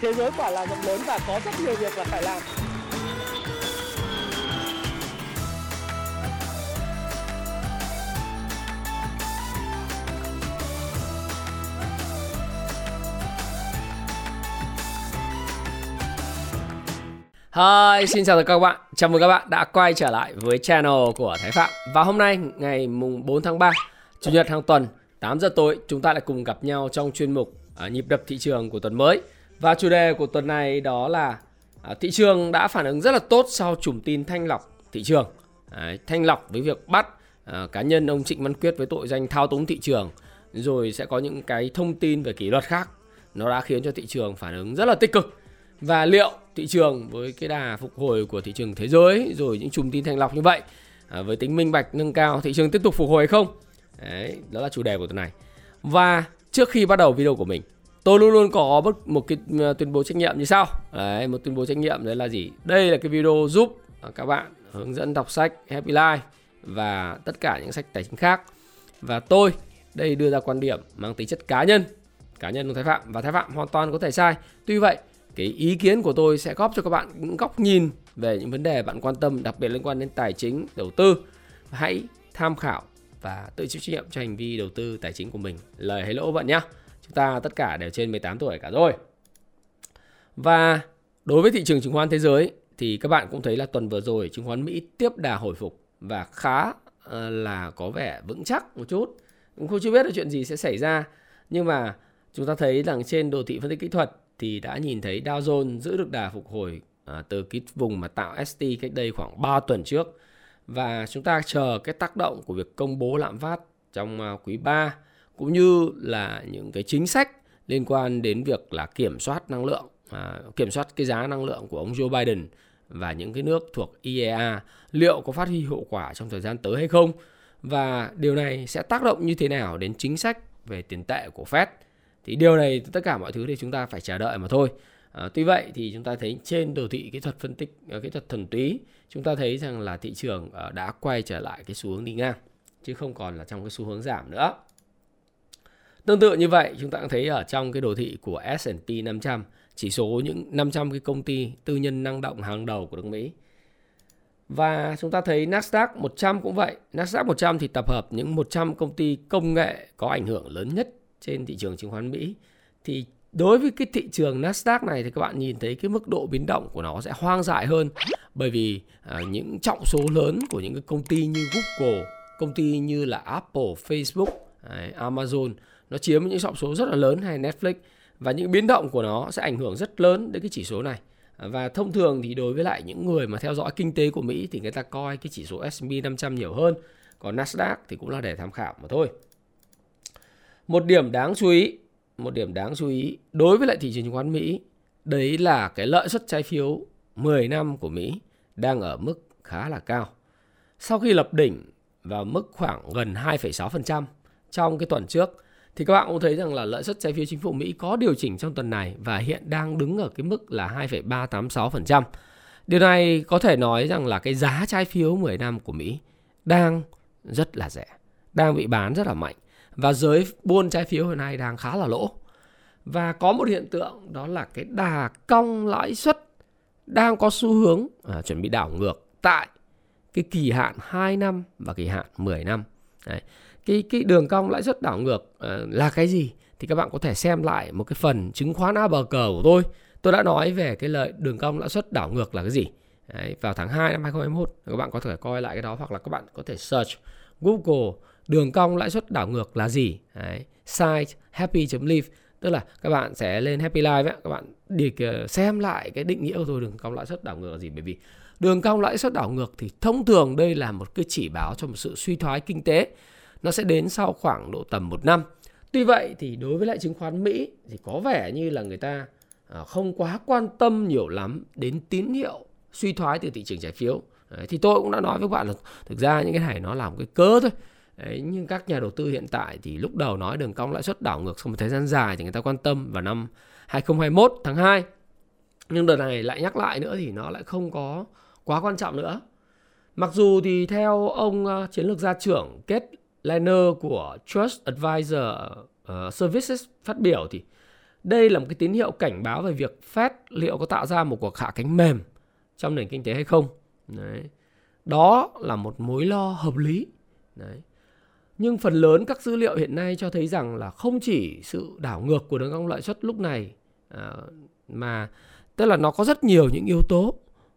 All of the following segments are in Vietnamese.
thế giới quả là rộng lớn và có rất nhiều việc là phải làm Hi, xin chào tất cả các bạn. Chào mừng các bạn đã quay trở lại với channel của Thái Phạm. Và hôm nay ngày mùng 4 tháng 3, Chủ nhật hàng tuần, 8 giờ tối, chúng ta lại cùng gặp nhau trong chuyên mục uh, nhịp đập thị trường của tuần mới. Và chủ đề của tuần này đó là à, thị trường đã phản ứng rất là tốt sau chùm tin thanh lọc thị trường. Đấy, thanh lọc với việc bắt à, cá nhân ông Trịnh Văn Quyết với tội danh thao túng thị trường. Rồi sẽ có những cái thông tin về kỷ luật khác. Nó đã khiến cho thị trường phản ứng rất là tích cực. Và liệu thị trường với cái đà phục hồi của thị trường thế giới rồi những chùm tin thanh lọc như vậy à, với tính minh bạch nâng cao thị trường tiếp tục phục hồi hay không đấy đó là chủ đề của tuần này và trước khi bắt đầu video của mình tôi luôn luôn có một, một cái à, tuyên bố trách nhiệm như sau. Đấy một tuyên bố trách nhiệm đấy là gì? Đây là cái video giúp à, các bạn hướng dẫn đọc sách Happy Life và tất cả những sách tài chính khác. Và tôi đây đưa ra quan điểm mang tính chất cá nhân cá nhân của Thái Phạm. Và Thái Phạm hoàn toàn có thể sai. Tuy vậy cái ý kiến của tôi sẽ góp cho các bạn những góc nhìn về những vấn đề bạn quan tâm đặc biệt liên quan đến tài chính đầu tư. Hãy tham khảo và tự chịu trách nhiệm cho hành vi đầu tư tài chính của mình. Lời hay lỗ bạn nhé chúng ta tất cả đều trên 18 tuổi cả rồi. Và đối với thị trường chứng khoán thế giới thì các bạn cũng thấy là tuần vừa rồi chứng khoán Mỹ tiếp đà hồi phục và khá ờ, là có vẻ vững chắc một chút. Cũng không chưa biết là chuyện gì sẽ xảy ra nhưng mà chúng ta thấy rằng trên đồ thị phân tích kỹ thuật thì đã nhìn thấy Dow Jones giữ được đà phục hồi à, từ cái vùng mà tạo ST cách đây khoảng 3 tuần trước. Và chúng ta chờ cái tác động của việc công bố lạm phát trong ờ, quý 3 cũng như là những cái chính sách liên quan đến việc là kiểm soát năng lượng à, kiểm soát cái giá năng lượng của ông Joe Biden và những cái nước thuộc IEA liệu có phát huy hiệu quả trong thời gian tới hay không? Và điều này sẽ tác động như thế nào đến chính sách về tiền tệ của Fed? Thì điều này tất cả mọi thứ thì chúng ta phải chờ đợi mà thôi. À, tuy vậy thì chúng ta thấy trên đồ thị kỹ thuật phân tích à, kỹ thuật thuần túy chúng ta thấy rằng là thị trường à, đã quay trở lại cái xu hướng đi ngang chứ không còn là trong cái xu hướng giảm nữa. Tương tự như vậy, chúng ta cũng thấy ở trong cái đồ thị của S&P 500, chỉ số những 500 cái công ty tư nhân năng động hàng đầu của nước Mỹ. Và chúng ta thấy Nasdaq 100 cũng vậy. Nasdaq 100 thì tập hợp những 100 công ty công nghệ có ảnh hưởng lớn nhất trên thị trường chứng khoán Mỹ thì đối với cái thị trường Nasdaq này thì các bạn nhìn thấy cái mức độ biến động của nó sẽ hoang dại hơn bởi vì à, những trọng số lớn của những cái công ty như Google, công ty như là Apple, Facebook, à, Amazon nó chiếm những trọng số rất là lớn hay Netflix và những biến động của nó sẽ ảnh hưởng rất lớn đến cái chỉ số này. Và thông thường thì đối với lại những người mà theo dõi kinh tế của Mỹ thì người ta coi cái chỉ số S&P 500 nhiều hơn, còn Nasdaq thì cũng là để tham khảo mà thôi. Một điểm đáng chú ý, một điểm đáng chú ý đối với lại thị trường chứng khoán Mỹ, đấy là cái lợi suất trái phiếu 10 năm của Mỹ đang ở mức khá là cao. Sau khi lập đỉnh vào mức khoảng gần 2,6% trong cái tuần trước thì các bạn cũng thấy rằng là lợi suất trái phiếu chính phủ Mỹ có điều chỉnh trong tuần này và hiện đang đứng ở cái mức là 2,386%. Điều này có thể nói rằng là cái giá trái phiếu 10 năm của Mỹ đang rất là rẻ, đang bị bán rất là mạnh và giới buôn trái phiếu hiện nay đang khá là lỗ. Và có một hiện tượng đó là cái đà cong lãi suất đang có xu hướng à, chuẩn bị đảo ngược tại cái kỳ hạn 2 năm và kỳ hạn 10 năm. Đấy. Cái cái đường cong lãi suất đảo ngược uh, là cái gì? Thì các bạn có thể xem lại một cái phần chứng khoán A bờ cờ của tôi. Tôi đã nói về cái lợi đường cong lãi suất đảo ngược là cái gì. Đấy, vào tháng 2 năm 2021 các bạn có thể coi lại cái đó hoặc là các bạn có thể search Google đường cong lãi suất đảo ngược là gì Đấy. site happy.live tức là các bạn sẽ lên happy life ấy, các bạn đi ờ, xem lại cái định nghĩa của tôi đường cong lãi suất đảo ngược là gì bởi vì đường cong lãi suất đảo ngược thì thông thường đây là một cái chỉ báo cho một sự suy thoái kinh tế nó sẽ đến sau khoảng độ tầm một năm tuy vậy thì đối với lại chứng khoán mỹ thì có vẻ như là người ta à, không quá quan tâm nhiều lắm đến tín hiệu suy thoái từ thị trường trái phiếu Đấy, thì tôi cũng đã nói với các bạn là thực ra những cái này nó là một cái cớ thôi Đấy, nhưng các nhà đầu tư hiện tại thì lúc đầu nói đường cong lãi suất đảo ngược sau một thời gian dài thì người ta quan tâm vào năm 2021 tháng 2. Nhưng đợt này lại nhắc lại nữa thì nó lại không có quá quan trọng nữa. Mặc dù thì theo ông ờ, chiến lược gia trưởng kết Liner của Trust Advisor uh, Services phát biểu thì đây là một cái tín hiệu cảnh báo về việc Fed liệu có tạo ra một cuộc hạ cánh mềm trong nền kinh tế hay không. Đấy. Đó là một mối lo hợp lý. Đấy. Nhưng phần lớn các dữ liệu hiện nay cho thấy rằng là không chỉ sự đảo ngược của đường cong lãi suất lúc này à, mà tức là nó có rất nhiều những yếu tố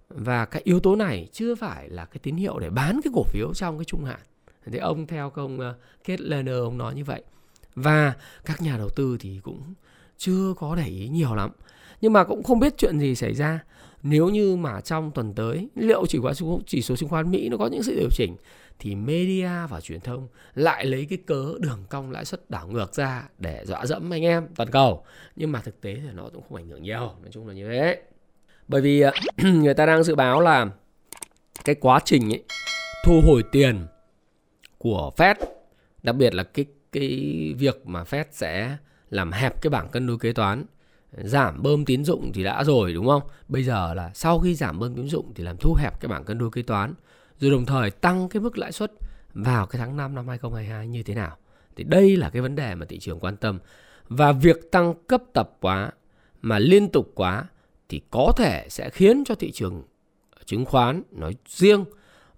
và cái yếu tố này chưa phải là cái tín hiệu để bán cái cổ phiếu trong cái trung hạn. Thế ông theo công uh, Kate Lerner ông nói như vậy. Và các nhà đầu tư thì cũng chưa có để ý nhiều lắm. Nhưng mà cũng không biết chuyện gì xảy ra nếu như mà trong tuần tới liệu chỉ qua chỉ số chứng khoán Mỹ nó có những sự điều chỉnh thì media và truyền thông lại lấy cái cớ đường cong lãi suất đảo ngược ra để dọa dẫm anh em toàn cầu nhưng mà thực tế thì nó cũng không ảnh hưởng nhiều nói chung là như thế bởi vì ờ, người ta đang dự báo là cái quá trình ấy, thu hồi tiền của Fed, đặc biệt là cái cái việc mà Fed sẽ làm hẹp cái bảng cân đối kế toán, giảm bơm tín dụng thì đã rồi, đúng không? Bây giờ là sau khi giảm bơm tín dụng thì làm thu hẹp cái bảng cân đối kế toán, rồi đồng thời tăng cái mức lãi suất vào cái tháng 5 năm 2022 như thế nào. Thì đây là cái vấn đề mà thị trường quan tâm. Và việc tăng cấp tập quá mà liên tục quá thì có thể sẽ khiến cho thị trường chứng khoán nói riêng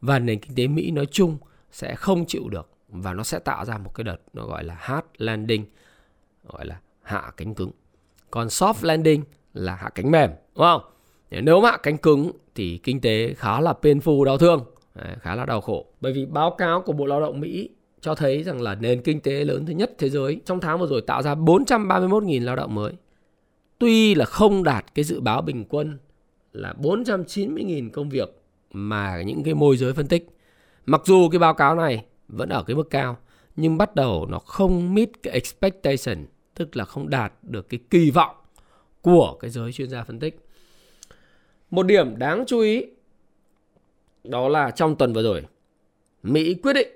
và nền kinh tế Mỹ nói chung sẽ không chịu được và nó sẽ tạo ra một cái đợt nó gọi là hard landing, gọi là hạ cánh cứng còn soft landing là hạ cánh mềm, đúng không nếu mà hạ cánh cứng thì kinh tế khá là painful, đau thương khá là đau khổ bởi vì báo cáo của Bộ Lao động Mỹ cho thấy rằng là nền kinh tế lớn thứ nhất thế giới trong tháng vừa rồi tạo ra 431.000 lao động mới. Tuy là không đạt cái dự báo bình quân là 490.000 công việc mà những cái môi giới phân tích. Mặc dù cái báo cáo này vẫn ở cái mức cao nhưng bắt đầu nó không meet cái expectation tức là không đạt được cái kỳ vọng của cái giới chuyên gia phân tích. Một điểm đáng chú ý đó là trong tuần vừa rồi Mỹ quyết định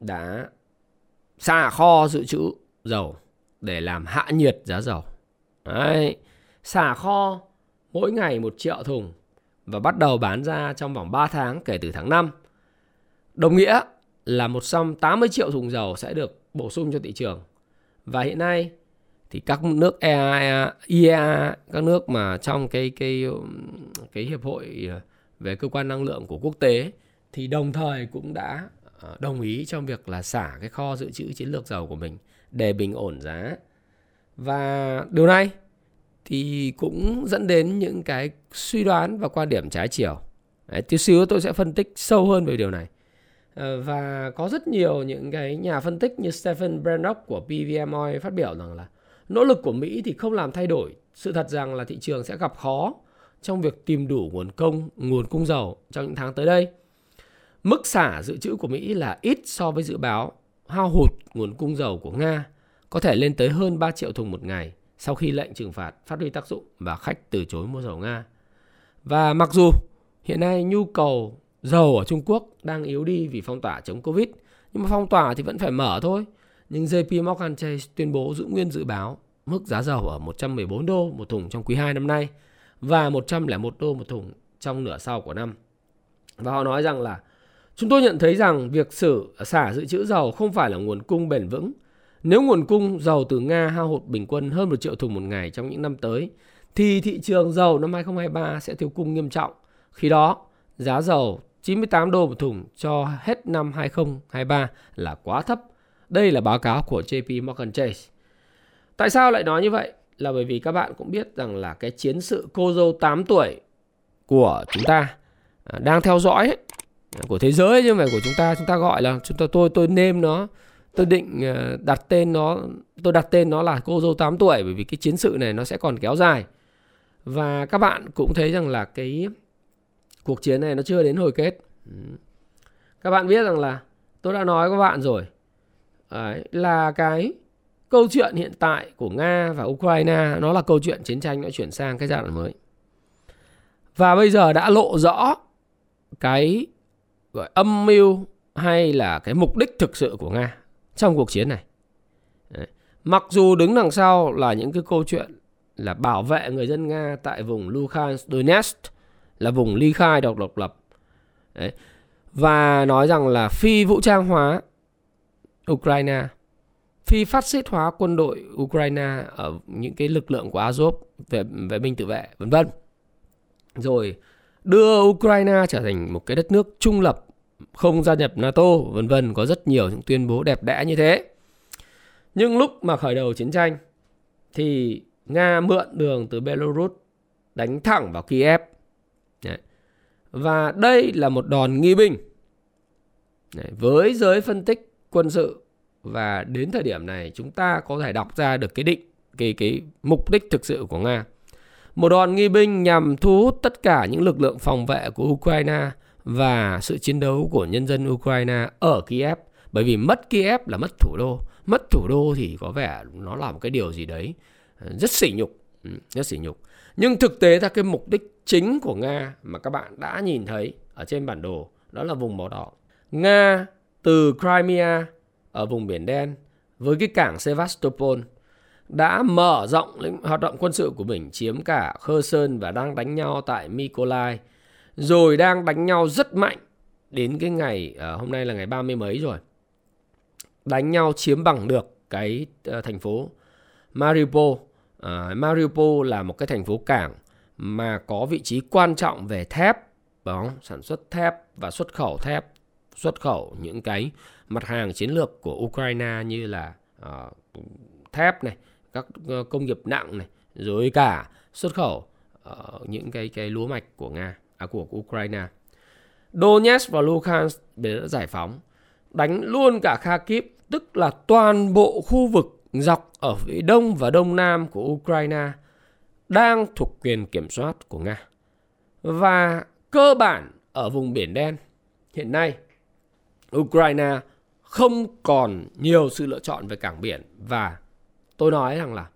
đã xả kho dự trữ dầu để làm hạ nhiệt giá dầu. Đấy, xả kho mỗi ngày một triệu thùng và bắt đầu bán ra trong vòng 3 tháng kể từ tháng 5. Đồng nghĩa là 180 triệu thùng dầu sẽ được bổ sung cho thị trường. Và hiện nay thì các nước EA, IEA, các nước mà trong cái cái cái hiệp hội ờ, về cơ quan năng lượng của quốc tế thì đồng thời cũng đã ờ, đồng ý trong việc là xả cái kho dự trữ chiến lược dầu của mình để bình ổn giá. Và điều này thì cũng dẫn đến những cái suy đoán và quan điểm trái chiều. Đấy, tí xíu tôi sẽ phân tích sâu hơn về điều này. Ờ, và có rất nhiều những cái nhà phân tích như Stephen Brandock của PVM Oil phát biểu rằng là nỗ lực của Mỹ thì không làm thay đổi sự thật rằng là thị trường sẽ gặp khó trong việc tìm đủ nguồn công, nguồn cung dầu trong những tháng tới đây. Mức xả dự trữ của Mỹ là ít so với dự báo hao hụt nguồn cung dầu của Nga có thể lên tới hơn 3 triệu thùng một ngày sau khi lệnh trừng phạt phát huy tác dụng và khách từ chối mua dầu Nga. Và mặc dù hiện nay nhu cầu dầu ở Trung Quốc đang yếu đi vì phong tỏa chống Covid, nhưng mà phong tỏa thì vẫn phải mở thôi. Nhưng JP Morgan Chase tuyên bố giữ nguyên dự báo mức giá dầu ở 114 đô một thùng trong quý 2 năm nay và 101 đô một thùng trong nửa sau của năm. Và họ nói rằng là chúng tôi nhận thấy rằng việc sử xả dự trữ dầu không phải là nguồn cung bền vững. Nếu nguồn cung dầu từ Nga hao hụt bình quân hơn 1 triệu thùng một ngày trong những năm tới, thì thị trường dầu năm 2023 sẽ thiếu cung nghiêm trọng. Khi đó, giá dầu 98 đô một thùng cho hết năm 2023 là quá thấp. Đây là báo cáo của JP Morgan Chase. Tại sao lại nói như vậy? là bởi vì các bạn cũng biết rằng là cái chiến sự cô dâu 8 tuổi của chúng ta à, đang theo dõi ấy, của thế giới chứ không phải của chúng ta chúng ta gọi là chúng ta tôi tôi nêm nó tôi định à, đặt tên nó tôi đặt tên nó là cô dâu 8 tuổi bởi vì cái chiến sự này nó sẽ còn kéo dài và các bạn cũng thấy rằng là cái cuộc chiến này nó chưa đến hồi kết ừ. các bạn biết rằng là tôi đã nói với các bạn rồi Đấy, là cái câu chuyện hiện tại của Nga và Ukraine nó là câu chuyện chiến tranh nó chuyển sang cái giai đoạn mới. Và bây giờ đã lộ rõ cái gọi âm mưu hay là cái mục đích thực sự của Nga trong cuộc chiến này. Đấy. Mặc dù đứng đằng sau là những cái câu chuyện là bảo vệ người dân Nga tại vùng Luhansk Donetsk là vùng ly khai độc độc lập. Đấy. Và nói rằng là phi vũ trang hóa Ukraine, phi phát xít hóa quân đội Ukraine ở những cái lực lượng của Azov về vệ binh tự vệ, vân vân. Rồi đưa Ukraine trở thành một cái đất nước trung lập, không gia nhập NATO, vân vân, có rất nhiều những tuyên bố đẹp đẽ như thế. Nhưng lúc mà khởi đầu chiến tranh thì Nga mượn đường từ Belarus đánh thẳng vào Kiev. Và đây là một đòn nghi binh. Đấy. Với giới phân tích quân sự, và đến thời điểm này chúng ta có thể đọc ra được cái định, cái cái mục đích thực sự của Nga. Một đòn nghi binh nhằm thu hút tất cả những lực lượng phòng vệ của Ukraine và sự chiến đấu của nhân dân Ukraine ở Kiev bởi vì mất Kiev là mất thủ đô mất thủ đô thì có vẻ nó là một cái điều gì đấy ờ, rất sỉ nhục ừ, rất sỉ nhục nhưng thực tế ra cái mục đích chính của nga mà các bạn đã nhìn thấy ở trên bản đồ, đó là vùng màu đỏ nga từ crimea ở vùng biển đen với cái cảng sevastopol đã mở rộng hoạt động quân sự của mình, chiếm cả Kherson và đang đánh nhau tại Mykolaiv, rồi đang đánh nhau rất mạnh đến cái ngày ờ, hôm nay là ngày ba mươi mấy rồi đánh nhau chiếm bằng được cái ờ, thành phố Mariupol. Ờ, uh, Mariupol là một cái thành phố cảng mà có vị trí quan trọng về thép, đó, sản xuất thép và xuất khẩu thép, xuất khẩu những cái mặt hàng chiến lược của Ukraine như là uh, thép này, các ờ, công nghiệp nặng này, rồi cả xuất khẩu uh, những cái cái lúa mạch của Nga, à, của, của Ukraine. Donetsk và Luhansk đã giải phóng đánh luôn cả Kharkiv, tức là toàn bộ khu vực dọc ở phía đông và đông nam của Ukraine đang thuộc quyền kiểm soát của Nga. Và cơ bản ở vùng Biển Đen, hiện nay, Ukraine không còn nhiều sự lựa chọn về cảng biển và tôi nói rằng là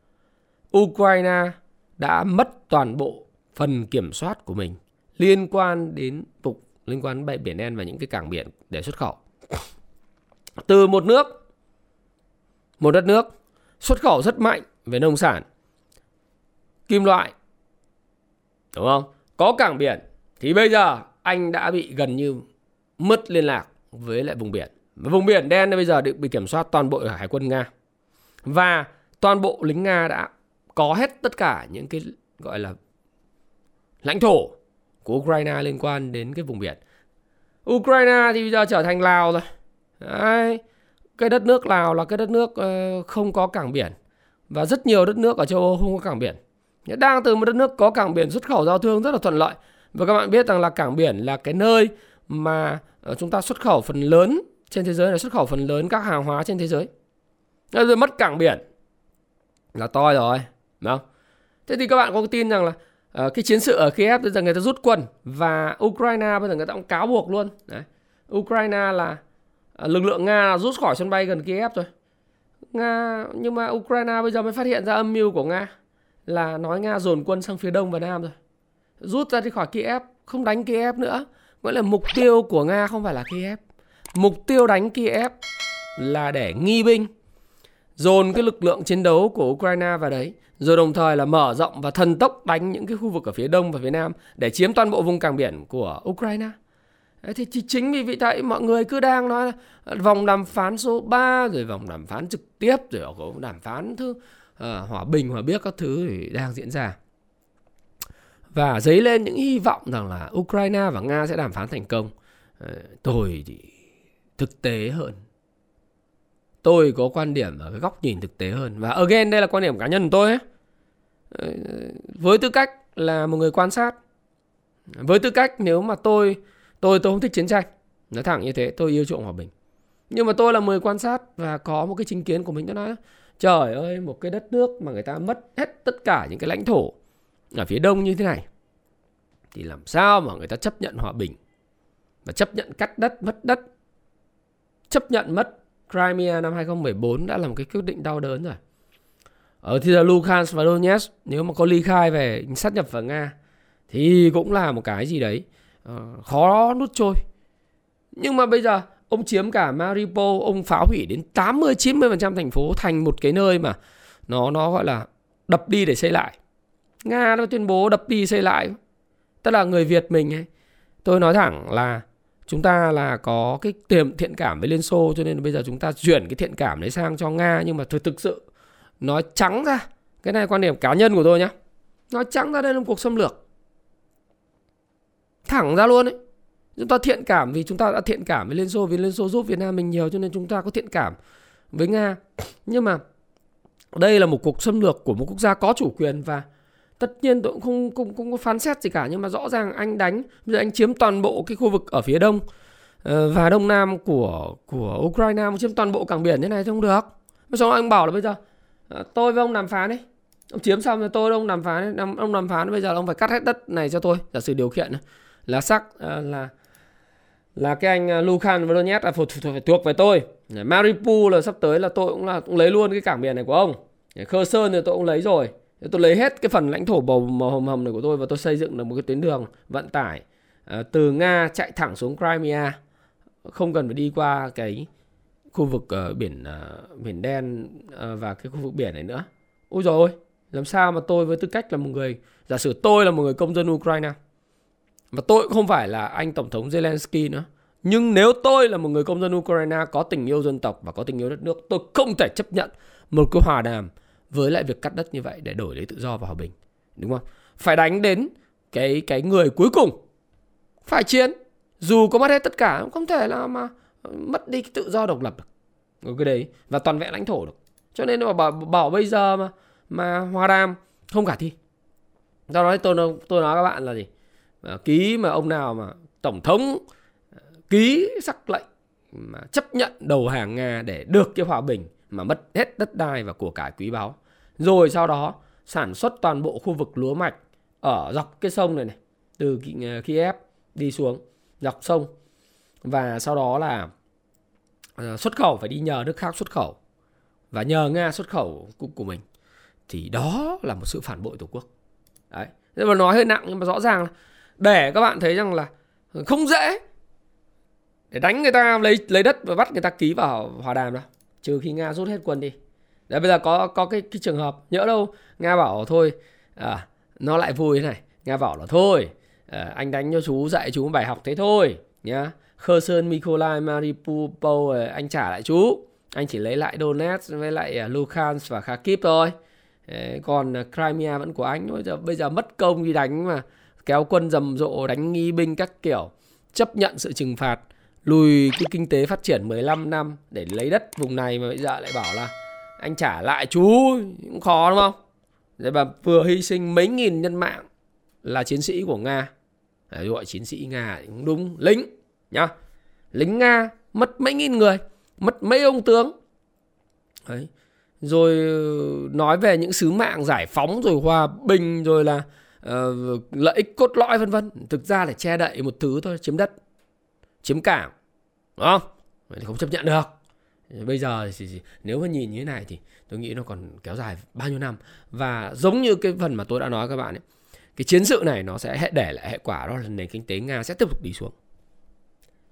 Ukraine đã mất toàn bộ phần kiểm soát của mình liên quan đến vùng liên quan đến biển đen và những cái cảng biển để xuất khẩu từ một nước, một đất nước xuất khẩu rất mạnh về nông sản kim loại, đúng không có cảng biển, thì bây giờ anh đã bị gần như mất liên lạc với lại vùng biển vùng biển đen bây giờ được bị kiểm soát toàn bộ hải quân nga và toàn bộ lính nga đã có hết tất cả những cái, gọi là, lãnh thổ của Ukraine liên quan đến cái vùng biển. Ukraine thì bây giờ trở thành Lào rồi. Đấy. Cái đất nước Lào là cái đất nước ờ, không có cảng biển và rất nhiều đất nước ở châu Âu không có cảng biển. Đang từ một đất nước có cảng biển xuất khẩu giao thương rất là thuận lợi và các bạn biết rằng là cảng biển là cái nơi mà ờ, chúng ta xuất khẩu phần lớn trên thế giới là xuất khẩu phần lớn các hàng hóa trên thế giới. Rồi mất cảng biển là to rồi, đúng không? Thế thì các bạn có tin rằng là ờ, cái chiến sự ở Kiev bây giờ người ta rút quân và Ukraine bây giờ người ta cũng cáo buộc luôn. Đấy. Ukraine là À, lực lượng Nga rút khỏi sân bay gần Kiev rồi. Nga nhưng mà Ukraine bây giờ mới phát hiện ra âm mưu của Nga là nói Nga dồn quân sang phía đông và nam rồi. Rút ra đi khỏi Kiev, không đánh Kiev nữa. Nghĩa là mục tiêu của Nga không phải là Kiev. Mục tiêu đánh Kiev là để nghi binh dồn cái lực lượng chiến đấu của Ukraine vào đấy rồi đồng thời là mở rộng và thần tốc đánh những cái khu vực ở phía đông và phía nam để chiếm toàn bộ vùng cảng biển của Ukraine thì, chính vì vậy tại mọi người cứ đang nói vòng đàm phán số 3 rồi vòng đàm phán trực tiếp rồi có đàm phán thứ à, hòa bình hòa biết các thứ thì đang diễn ra. Và dấy lên những hy vọng rằng là Ukraine và Nga sẽ đàm phán thành công. Ờ, tôi thì thực tế hơn. Tôi có quan điểm ở cái góc nhìn thực tế hơn. Và again đây là quan điểm cá nhân của tôi ấy. Ờ, với tư cách là một người quan sát với tư cách nếu mà tôi tôi tôi không thích chiến tranh. Nói thẳng như thế, tôi yêu chuộng hòa bình. Nhưng mà tôi là người quan sát và có một cái chính kiến của mình. Tôi nói, trời ơi, một cái đất nước mà người ta mất hết tất cả những cái lãnh thổ ở phía đông như thế này, thì làm sao mà người ta chấp nhận hòa bình và chấp nhận cắt đất, mất đất? Chấp nhận mất Crimea năm 2014 đã là một cái quyết định đau đớn rồi. Ở thì là Lukas và Donetsk, nếu mà có ly khai về sát nhập vào Nga thì cũng là một cái gì đấy uh, khó nút trôi. Nhưng mà bây giờ ông chiếm cả Mariupol ông phá hủy đến 80 90% thành phố thành một cái nơi mà nó nó gọi là đập đi để xây lại. Nga nó tuyên bố đập đi xây lại. Tức là người Việt mình ấy tôi nói thẳng là chúng ta là có cái tiềm thiện cảm với Liên Xô cho nên bây giờ chúng ta chuyển cái thiện cảm đấy sang cho Nga. Nhưng mà thực thực sự nói trắng ra cái này quan điểm cá nhân của tôi nhé nói trắng ra đây là một cuộc xâm lược thẳng ra luôn ấy. Chúng ta thiện cảm vì chúng ta đã thiện cảm với Liên Xô vì Liên Xô giúp Việt Nam mình nhiều cho nên chúng ta có thiện cảm với Nga. Nhưng mà đây là một cuộc xâm lược của một quốc gia có chủ quyền và tất nhiên tôi cũng không, cũng không có phán xét gì cả. Nhưng mà rõ ràng anh đánh bây giờ anh chiếm toàn bộ cái khu vực ở phía đông ờ, và đông nam của của Ukraine mà chiếm toàn bộ cảng biển thế này thì không được. Mà sau đó anh bảo là bây giờ ờ, tôi với ông đàm phán đấy ông chiếm xong rồi tôi với ông đàm phán ấy, ông đàm phán bây giờ ông phải cắt hết đất này cho tôi. Giả sử điều kiện là sắc à, là là cái anh à, Lukan Donetsk là phải, phải thuộc về tôi. Mariupol là sắp tới là tôi cũng là cũng lấy luôn cái cảng biển này của ông. Khơ Sơn thì tôi cũng lấy rồi. Tôi lấy hết cái phần lãnh thổ bầu màu hồng hồng này của tôi và tôi xây dựng được một cái tuyến đường vận tải à, từ Nga chạy thẳng xuống Crimea. Không cần phải đi qua cái khu vực uh, biển uh, biển đen uh, và cái khu vực biển này nữa. Ôi rồi làm sao mà tôi với tư cách là một người giả sử tôi là một người công dân Ukraine và tôi cũng không phải là anh tổng thống Zelensky nữa. Nhưng nếu tôi là một người công dân Ukraine có tình yêu dân tộc và có tình yêu đất nước tôi không thể chấp nhận một cái hòa đàm với lại việc cắt đất như vậy để đổi lấy tự do và hòa bình. Đúng không? Phải đánh đến cái cái người cuối cùng phải chiến. Dù có mất hết tất cả không thể là mà mất đi cái tự do độc lập được. Cái đấy và toàn vẹn lãnh thổ được. Cho nên mà bảo, bảo bây giờ mà mà hòa đàm không khả thi. Do đó tôi tôi nói các bạn là gì? Ký mà ông nào mà tổng thống ờ, ký sắc lệnh mà chấp nhận đầu hàng nga để được cái hòa bình mà mất hết đất đai và của cải quý báu. Rồi sau đó, sản xuất toàn bộ khu vực lúa mạch ở dọc cái sông này này, từ ờ, Kiev đi xuống dọc sông. Và sau đó là ờ, xuất khẩu phải đi nhờ nước khác xuất khẩu. Và nhờ Nga xuất khẩu của mình. Thì đó là một sự phản bội tổ quốc. Đấy. Nhưng mà nói hơi nặng nhưng mà rõ ràng là để các bạn thấy rằng là không dễ để đánh người ta lấy lấy đất và bắt người ta ký vào hòa đàm đâu. Trừ khi Nga rút hết quân đi. Đấy bây giờ có có cái, cái trường hợp nhỡ đâu Nga bảo thôi à, nó lại vui thế này. Nga bảo là thôi à, anh đánh cho chú dạy chú bài học thế thôi nhá. Khơ Sơn, Mykolaiv, Mariupol à, anh trả lại chú. Anh chỉ lấy lại Donetsk với lại à, Luhansk và Kharkiv thôi. Còn à, Crimea vẫn của anh. Bây giờ bây giờ mất công đi đánh mà kéo quân rầm rộ đánh nghi binh các kiểu chấp nhận sự trừng phạt lùi cái kinh tế phát triển 15 năm để lấy đất vùng này mà bây giờ lại bảo là anh trả lại chú cũng khó đúng không? Đấy và vừa hy sinh mấy nghìn nhân mạng là chiến sĩ của Nga. Đấy, gọi chiến sĩ Nga cũng đúng lính nhá. Lính Nga mất mấy nghìn người mất mấy ông tướng. Đấy. rồi ờ, nói về những sứ mạng giải phóng rồi hòa bình rồi là uh, lợi ích cốt lõi vân vân. Thực ra là che đậy một thứ thôi chiếm đất chiếm cảng đúng không? Thì không chấp nhận được. Bây giờ thì, nếu mà nhìn như thế này thì tôi nghĩ nó còn kéo dài bao nhiêu năm. Và giống như cái phần mà tôi đã nói các bạn ấy cái chiến sự này nó sẽ để lại hệ quả đó là nền kinh tế nga sẽ tiếp tục đi xuống.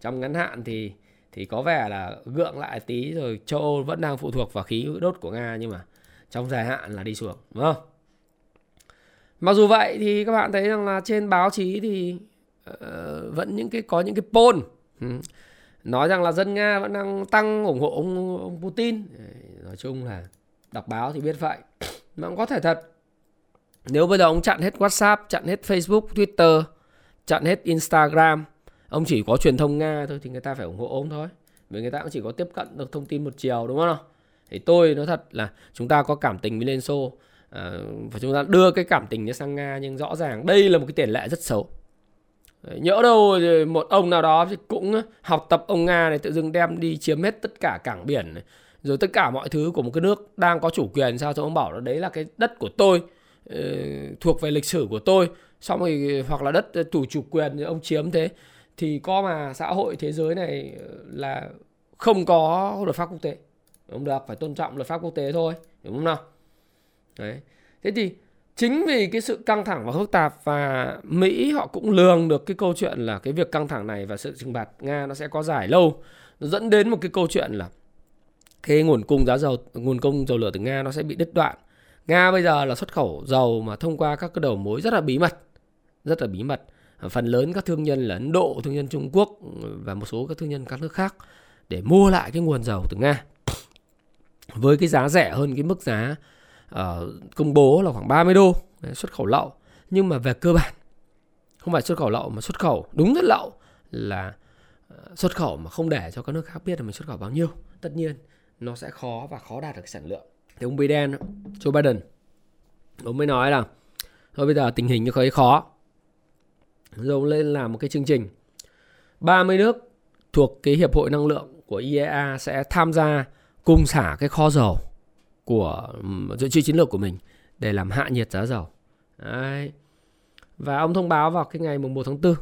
Trong ngắn hạn thì thì có vẻ là gượng lại tí rồi châu âu vẫn đang phụ thuộc vào khí đốt của nga nhưng mà trong dài hạn là đi xuống đúng không? Mặc dù vậy thì các bạn thấy rằng là trên báo chí thì uh, vẫn những cái có những cái poll. Ừ. Nói rằng là dân nga vẫn đang tăng ủng hộ ông, ông putin. Nói chung là đọc báo thì biết vậy. Mà cũng có thể thật nếu bây giờ ông chặn hết whatsapp chặn hết facebook twitter chặn hết instagram ông chỉ có truyền thông nga thôi thì người ta phải ủng hộ ông thôi. Vì người ta cũng chỉ có tiếp cận được thông tin một chiều đúng không? Thì tôi nói thật là chúng ta có cảm tình với liên xô. Ờ, và chúng ta đưa cái cảm tình sang nga nhưng rõ ràng đây là một cái tiền lệ rất xấu. Nhỡ đâu một ông nào đó cũng học tập ông Nga này tự dưng đem đi chiếm hết tất cả cảng biển này, rồi tất cả mọi thứ của một cái nước đang có chủ quyền. Sao cho ông bảo là đấy là cái đất của tôi ờ, thuộc về lịch sử của tôi. Xong rồi hoặc là đất ờ, chủ chủ quyền ông chiếm thế. Thì có mà xã hội thế giới này là không có luật pháp quốc tế. Không? Được phải tôn trọng luật pháp quốc tế thôi đúng không nào? Đấy. Thế thì chính vì cái sự căng thẳng và phức tạp và Mỹ họ cũng lường được cái câu chuyện là cái việc căng thẳng này và sự trừng phạt Nga nó sẽ có dài lâu nó dẫn đến một cái câu chuyện là cái nguồn cung giá dầu nguồn cung dầu lửa từ Nga nó sẽ bị đứt đoạn. Nga bây giờ là xuất khẩu dầu mà thông qua các cái đầu mối rất là bí mật rất là bí mật. Phần lớn các thương nhân là Ấn Độ, thương nhân Trung Quốc và một số các thương nhân các nước khác để mua lại cái nguồn dầu từ Nga. Với cái giá rẻ hơn cái mức giá uh, công bố là khoảng 30 đô xuất khẩu lậu. Nhưng mà về cơ bản không phải xuất khẩu lậu mà xuất khẩu đúng rất lậu là ờ, xuất khẩu mà không để cho các nước khác biết là mình xuất khẩu bao nhiêu. Tất nhiên nó sẽ khó và khó đạt được sản lượng. Thì ông Biden Joe Biden ông mới nói là thôi bây giờ tình hình như thấy khó. Rồi ông lên làm một cái chương trình. 30 nước thuộc cái hiệp hội năng lượng của IEA sẽ tham gia cùng xả cái kho dầu của dự trữ chiến lược của mình để làm hạ nhiệt giá dầu. Đấy. Và ông thông báo vào cái ngày mùng 1 tháng 4.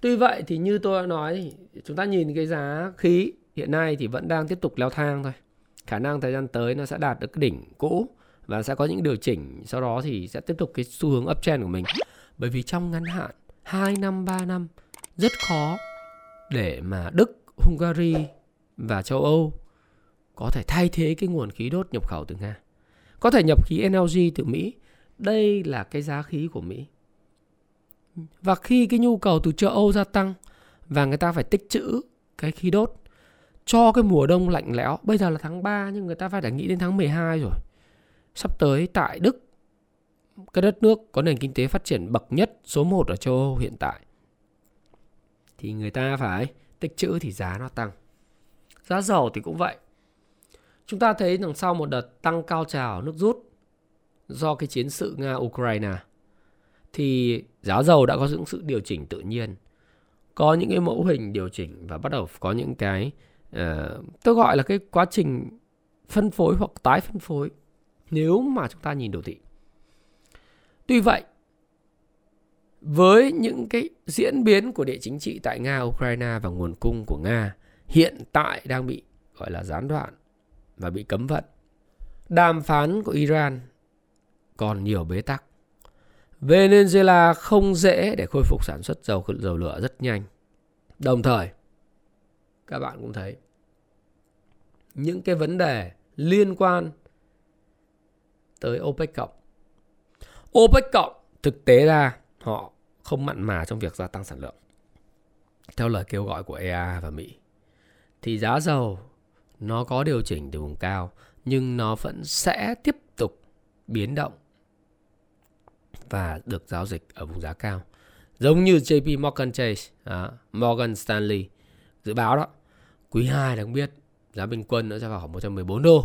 Tuy vậy thì như tôi đã nói chúng ta nhìn cái giá khí hiện nay thì vẫn đang tiếp tục leo thang thôi. Khả năng thời gian tới nó sẽ đạt được cái đỉnh cũ và sẽ có những điều chỉnh sau đó thì sẽ tiếp tục cái xu hướng uptrend của mình. Bởi vì trong ngắn hạn 2 năm 3 năm rất khó để mà Đức, Hungary và châu Âu có thể thay thế cái nguồn khí đốt nhập khẩu từ Nga. Có thể nhập khí LNG từ Mỹ. Đây là cái giá khí của Mỹ. Và khi cái nhu cầu từ châu Âu gia tăng và người ta phải tích trữ cái khí đốt cho cái mùa đông lạnh lẽo. Bây giờ là tháng 3 nhưng người ta phải đã nghĩ đến tháng 12 rồi. Sắp tới tại Đức, cái đất nước có nền kinh tế phát triển bậc nhất số 1 ở châu Âu hiện tại. Thì người ta phải tích trữ thì giá nó tăng. Giá dầu thì cũng vậy. Chúng ta thấy rằng sau một đợt tăng cao trào nước rút do cái chiến sự Nga-Ukraine thì giá dầu đã có những sự điều chỉnh tự nhiên. Có những cái mẫu hình điều chỉnh và bắt đầu có những cái uh, tôi gọi là cái quá trình phân phối hoặc tái phân phối nếu mà chúng ta nhìn đồ thị. Tuy vậy, với những cái diễn biến của địa chính trị tại Nga, Ukraine và nguồn cung của Nga hiện tại đang bị gọi là gián đoạn và bị cấm vận. Đàm phán của Iran còn nhiều bế tắc. Venezuela không dễ để khôi phục sản xuất dầu dầu lửa rất nhanh. Đồng thời, các bạn cũng thấy những cái vấn đề liên quan tới OPEC cộng. OPEC cộng thực tế ra họ không mặn mà trong việc gia tăng sản lượng. Theo lời kêu gọi của EA và Mỹ thì giá dầu nó có điều chỉnh từ vùng cao nhưng nó vẫn sẽ tiếp tục biến động và được giao dịch ở vùng giá cao. Giống như JP Morgan Chase, à, Morgan Stanley dự báo đó. Quý 2 đang biết giá bình quân nó sẽ vào khoảng 114 đô.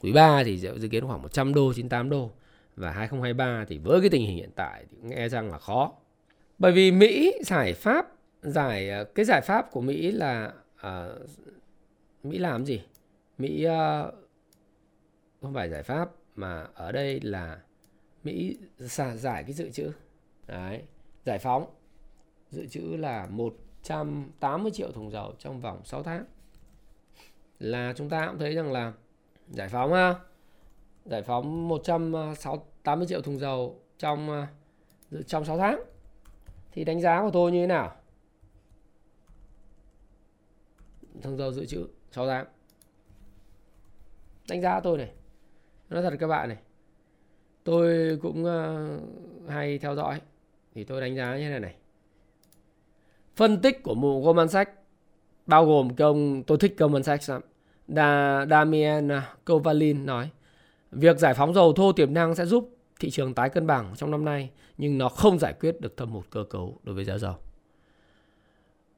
Quý 3 thì dự kiến khoảng 100 đô, 98 đô. Và 2023 thì với cái tình hình hiện tại thì nghe rằng là khó. Bởi vì Mỹ giải pháp giải à, cái giải pháp của Mỹ là uh, Mỹ làm gì? Mỹ uh, không phải giải pháp mà ở đây là Mỹ xả giải cái dự trữ. Đấy, giải phóng dự trữ là 180 triệu thùng dầu trong vòng 6 tháng. Là chúng ta cũng thấy rằng là giải phóng ha. Giải phóng 180 triệu thùng dầu trong ờ, trong 6 tháng. Thì đánh giá của tôi như thế nào? Thùng dầu dự trữ 6 tháng đánh giá tôi này. Nói thật các bạn này. Tôi cũng uh, hay theo dõi. Thì tôi đánh giá như thế này này. Phân tích của một Goldman Sachs bao gồm công tôi thích Goldman Sachs lắm. Da, Damien Kovalin nói việc giải phóng dầu thô tiềm năng sẽ giúp thị trường tái cân bằng trong năm nay nhưng nó không giải quyết được thâm hụt cơ cấu đối với giá dầu.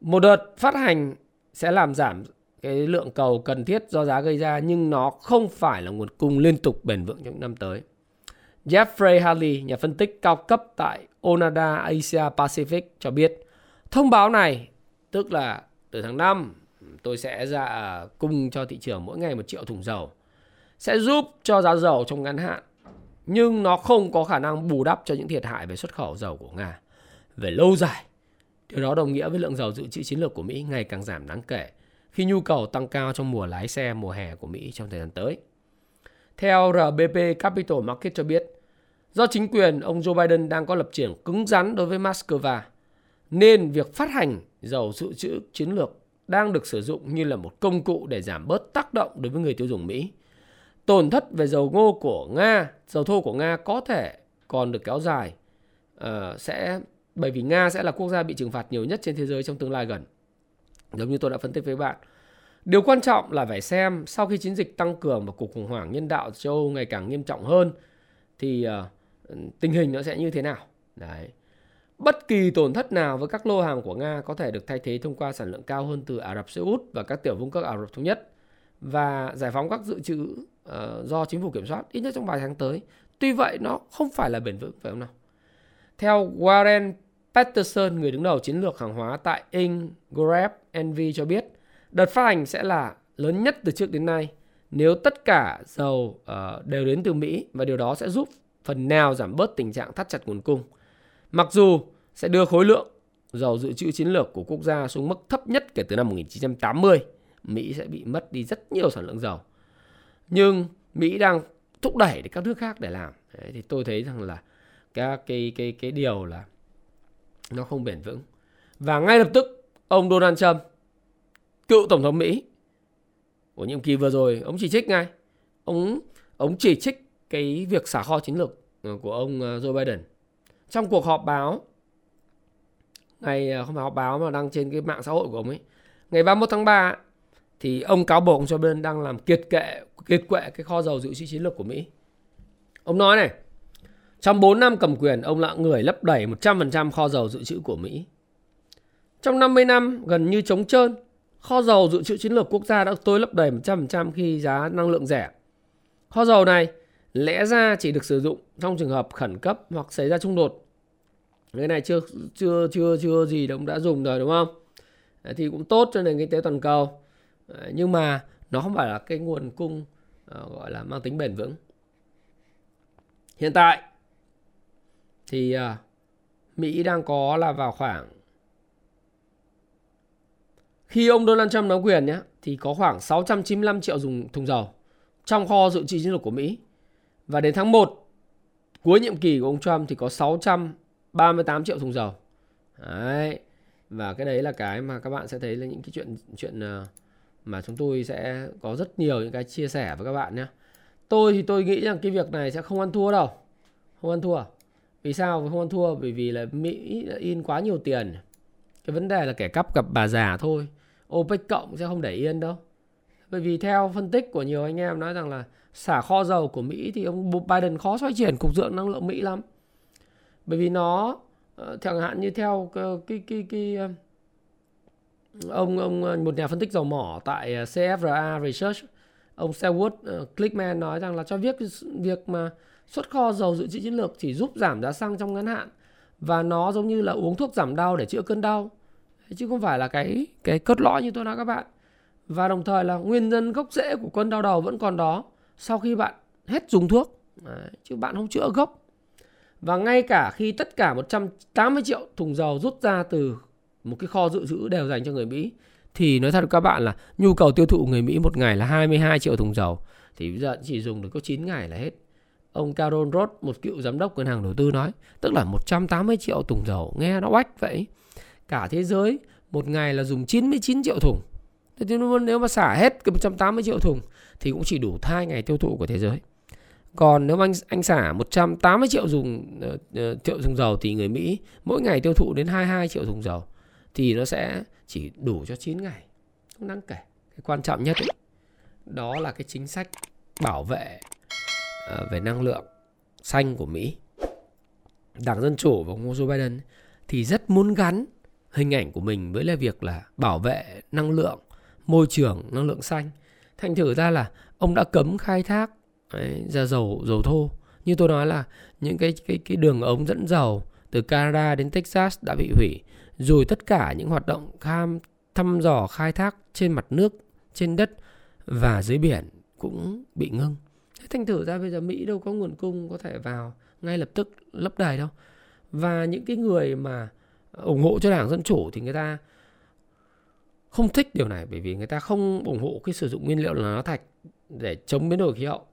Một đợt phát hành sẽ làm giảm cái lượng cầu cần thiết do giá gây ra nhưng nó không phải là nguồn cung liên tục bền vững trong năm tới. Jeffrey Harley, nhà phân tích cao cấp tại Onada Asia Pacific cho biết thông báo này tức là từ tháng 5 tôi sẽ ra à, cung cho thị trường mỗi ngày một triệu thùng dầu sẽ giúp cho giá dầu trong ngắn hạn nhưng nó không có khả năng bù đắp cho những thiệt hại về xuất khẩu dầu của Nga. Về lâu dài, điều đó đồng nghĩa với lượng dầu dự trữ chiến lược của Mỹ ngày càng giảm đáng kể khi nhu cầu tăng cao trong mùa lái xe mùa hè của Mỹ trong thời gian tới. Theo RBP Capital Market cho biết, do chính quyền ông Joe Biden đang có lập trường cứng rắn đối với Moscow, nên việc phát hành dầu dự trữ chiến lược đang được sử dụng như là một công cụ để giảm bớt tác động đối với người tiêu dùng Mỹ. Tổn thất về dầu ngô của Nga, dầu thô của Nga có thể còn được kéo dài, uh, sẽ bởi vì Nga sẽ là quốc gia bị trừng phạt nhiều nhất trên thế giới trong tương lai gần. Giống như tôi đã phân tích với bạn. Điều quan trọng là phải xem sau khi chiến dịch tăng cường và cuộc khủng hoảng nhân đạo châu Âu ngày càng nghiêm trọng hơn thì uh, tình hình nó sẽ như thế nào. Đấy. Bất kỳ tổn thất nào với các lô hàng của Nga có thể được thay thế thông qua sản lượng cao hơn từ Ả Rập Xê Út và các tiểu vương quốc Ả Rập Thống Nhất và giải phóng các dự trữ uh, do chính phủ kiểm soát ít nhất trong vài tháng tới. Tuy vậy nó không phải là bền vững phải không nào? Theo Warren Peterson, người đứng đầu chiến lược hàng hóa tại Ingrep NV cho biết, đợt phát hành sẽ là lớn nhất từ trước đến nay nếu tất cả dầu uh, đều đến từ Mỹ và điều đó sẽ giúp phần nào giảm bớt tình trạng thắt chặt nguồn cung. Mặc dù sẽ đưa khối lượng dầu dự trữ chiến lược của quốc gia xuống mức thấp nhất kể từ năm 1980, Mỹ sẽ bị mất đi rất nhiều sản lượng dầu. Nhưng Mỹ đang thúc đẩy để các nước khác để làm. Đấy, thì tôi thấy rằng là các cái cái cái điều là nó không bền vững. Và ngay lập tức ông Donald Trump, cựu tổng thống Mỹ của nhiệm kỳ vừa rồi, ông chỉ trích ngay. Ông ông chỉ trích cái việc xả kho chiến lược ờ, của ông ờ, Joe Biden trong cuộc họp báo ngày ờ, không phải họp báo mà đăng trên cái mạng xã hội của ông ấy ngày 31 tháng 3 thì ông cáo buộc ông cho bên đang làm kiệt kệ kiệt quệ cái kho dầu dự trữ chiến lược của Mỹ. Ông nói này, trong 4 năm cầm quyền, ông là người lấp đầy 100% kho dầu dự trữ của Mỹ. Trong 50 năm gần như trống trơn, kho dầu dự trữ chiến lược quốc gia đã tối lấp đầy 100% khi giá năng lượng rẻ. Kho dầu này lẽ ra chỉ được sử dụng trong trường hợp khẩn cấp hoặc xảy ra xung đột. Cái này chưa chưa chưa chưa gì cũng đã dùng rồi đúng không? Thì cũng tốt cho nền kinh tế toàn cầu. Nhưng mà nó không phải là cái nguồn cung ờ, gọi là mang tính bền vững. Hiện tại thì ờ, Mỹ đang có là vào khoảng khi ông Donald Trump nắm quyền nhé thì có khoảng 695 triệu dùng thùng dầu trong kho dự trữ chiến lược của Mỹ. Và đến tháng 1 cuối nhiệm kỳ của ông Trump thì có 638 triệu thùng dầu. Đấy. Và cái đấy là cái mà các bạn sẽ thấy là những cái chuyện chuyện ờ, mà chúng tôi sẽ có rất nhiều những cái chia sẻ với các bạn nhé. Tôi thì tôi nghĩ rằng cái việc này sẽ không ăn thua đâu. Không ăn thua. Vì sao không ăn thua? Bởi vì là Mỹ in quá nhiều tiền. Cái vấn đề là kẻ cắp gặp bà già thôi. OPEC cộng sẽ không để yên đâu. Bởi vì theo phân tích của nhiều anh em nói rằng là xả kho dầu của Mỹ thì ông Biden khó xoay chuyển cục diện năng lượng Mỹ lắm. Bởi vì nó ờ, chẳng hạn như theo cái cái cái, cái ờ, ông ông ờ, một nhà phân tích dầu mỏ tại CFRA Research ông Selwood Clickman nói rằng là cho việc việc mà xuất kho dầu dự trữ chiến lược chỉ giúp giảm giá xăng trong ngắn hạn và nó giống như là uống thuốc giảm đau để chữa cơn đau chứ không phải là cái cái cốt lõi như tôi nói các bạn và đồng thời là nguyên nhân gốc rễ của cơn đau đầu vẫn còn đó sau khi bạn hết dùng thuốc Đấy, chứ bạn không chữa gốc và ngay cả khi tất cả 180 triệu thùng dầu rút ra từ một cái kho dự trữ đều dành cho người Mỹ thì nói thật với các bạn là nhu cầu tiêu thụ người Mỹ một ngày là 22 triệu thùng dầu thì bây giờ chỉ dùng được có 9 ngày là hết. Ông Carol Roth, một cựu giám đốc ngân hàng đầu tư nói, tức là 180 triệu thùng dầu, nghe nó oách vậy. Cả thế giới một ngày là dùng 99 triệu thùng. Thế nếu mà xả hết cái 180 triệu thùng thì cũng chỉ đủ hai ngày tiêu thụ của thế giới. Còn nếu anh anh xả 180 triệu dùng uh, triệu thùng dầu thì người Mỹ mỗi ngày tiêu thụ đến 22 triệu thùng dầu thì nó sẽ chỉ đủ cho 9 ngày. Không đáng kể. Cái quan trọng nhất ấy, đó là cái chính sách bảo vệ uh, về năng lượng xanh của Mỹ. Đảng Dân Chủ và ông Joe Biden thì rất muốn gắn hình ảnh của mình với là việc là bảo vệ năng lượng, môi trường, năng lượng xanh. Thành thử ra là ông đã cấm khai thác đấy, ra dầu dầu thô. Như tôi nói là những cái cái cái đường ống dẫn dầu từ Canada đến Texas đã bị hủy rồi tất cả những hoạt động tham thăm dò khai thác trên mặt nước, trên đất và dưới biển cũng bị ngưng. Thành thử ra bây giờ Mỹ đâu có nguồn cung có thể vào ngay lập tức lấp đầy đâu. Và những cái người mà ủng hộ cho Đảng Dân Chủ thì người ta không thích điều này, bởi vì người ta không ủng hộ cái sử dụng nguyên liệu là nó thạch để chống biến đổi khí hậu.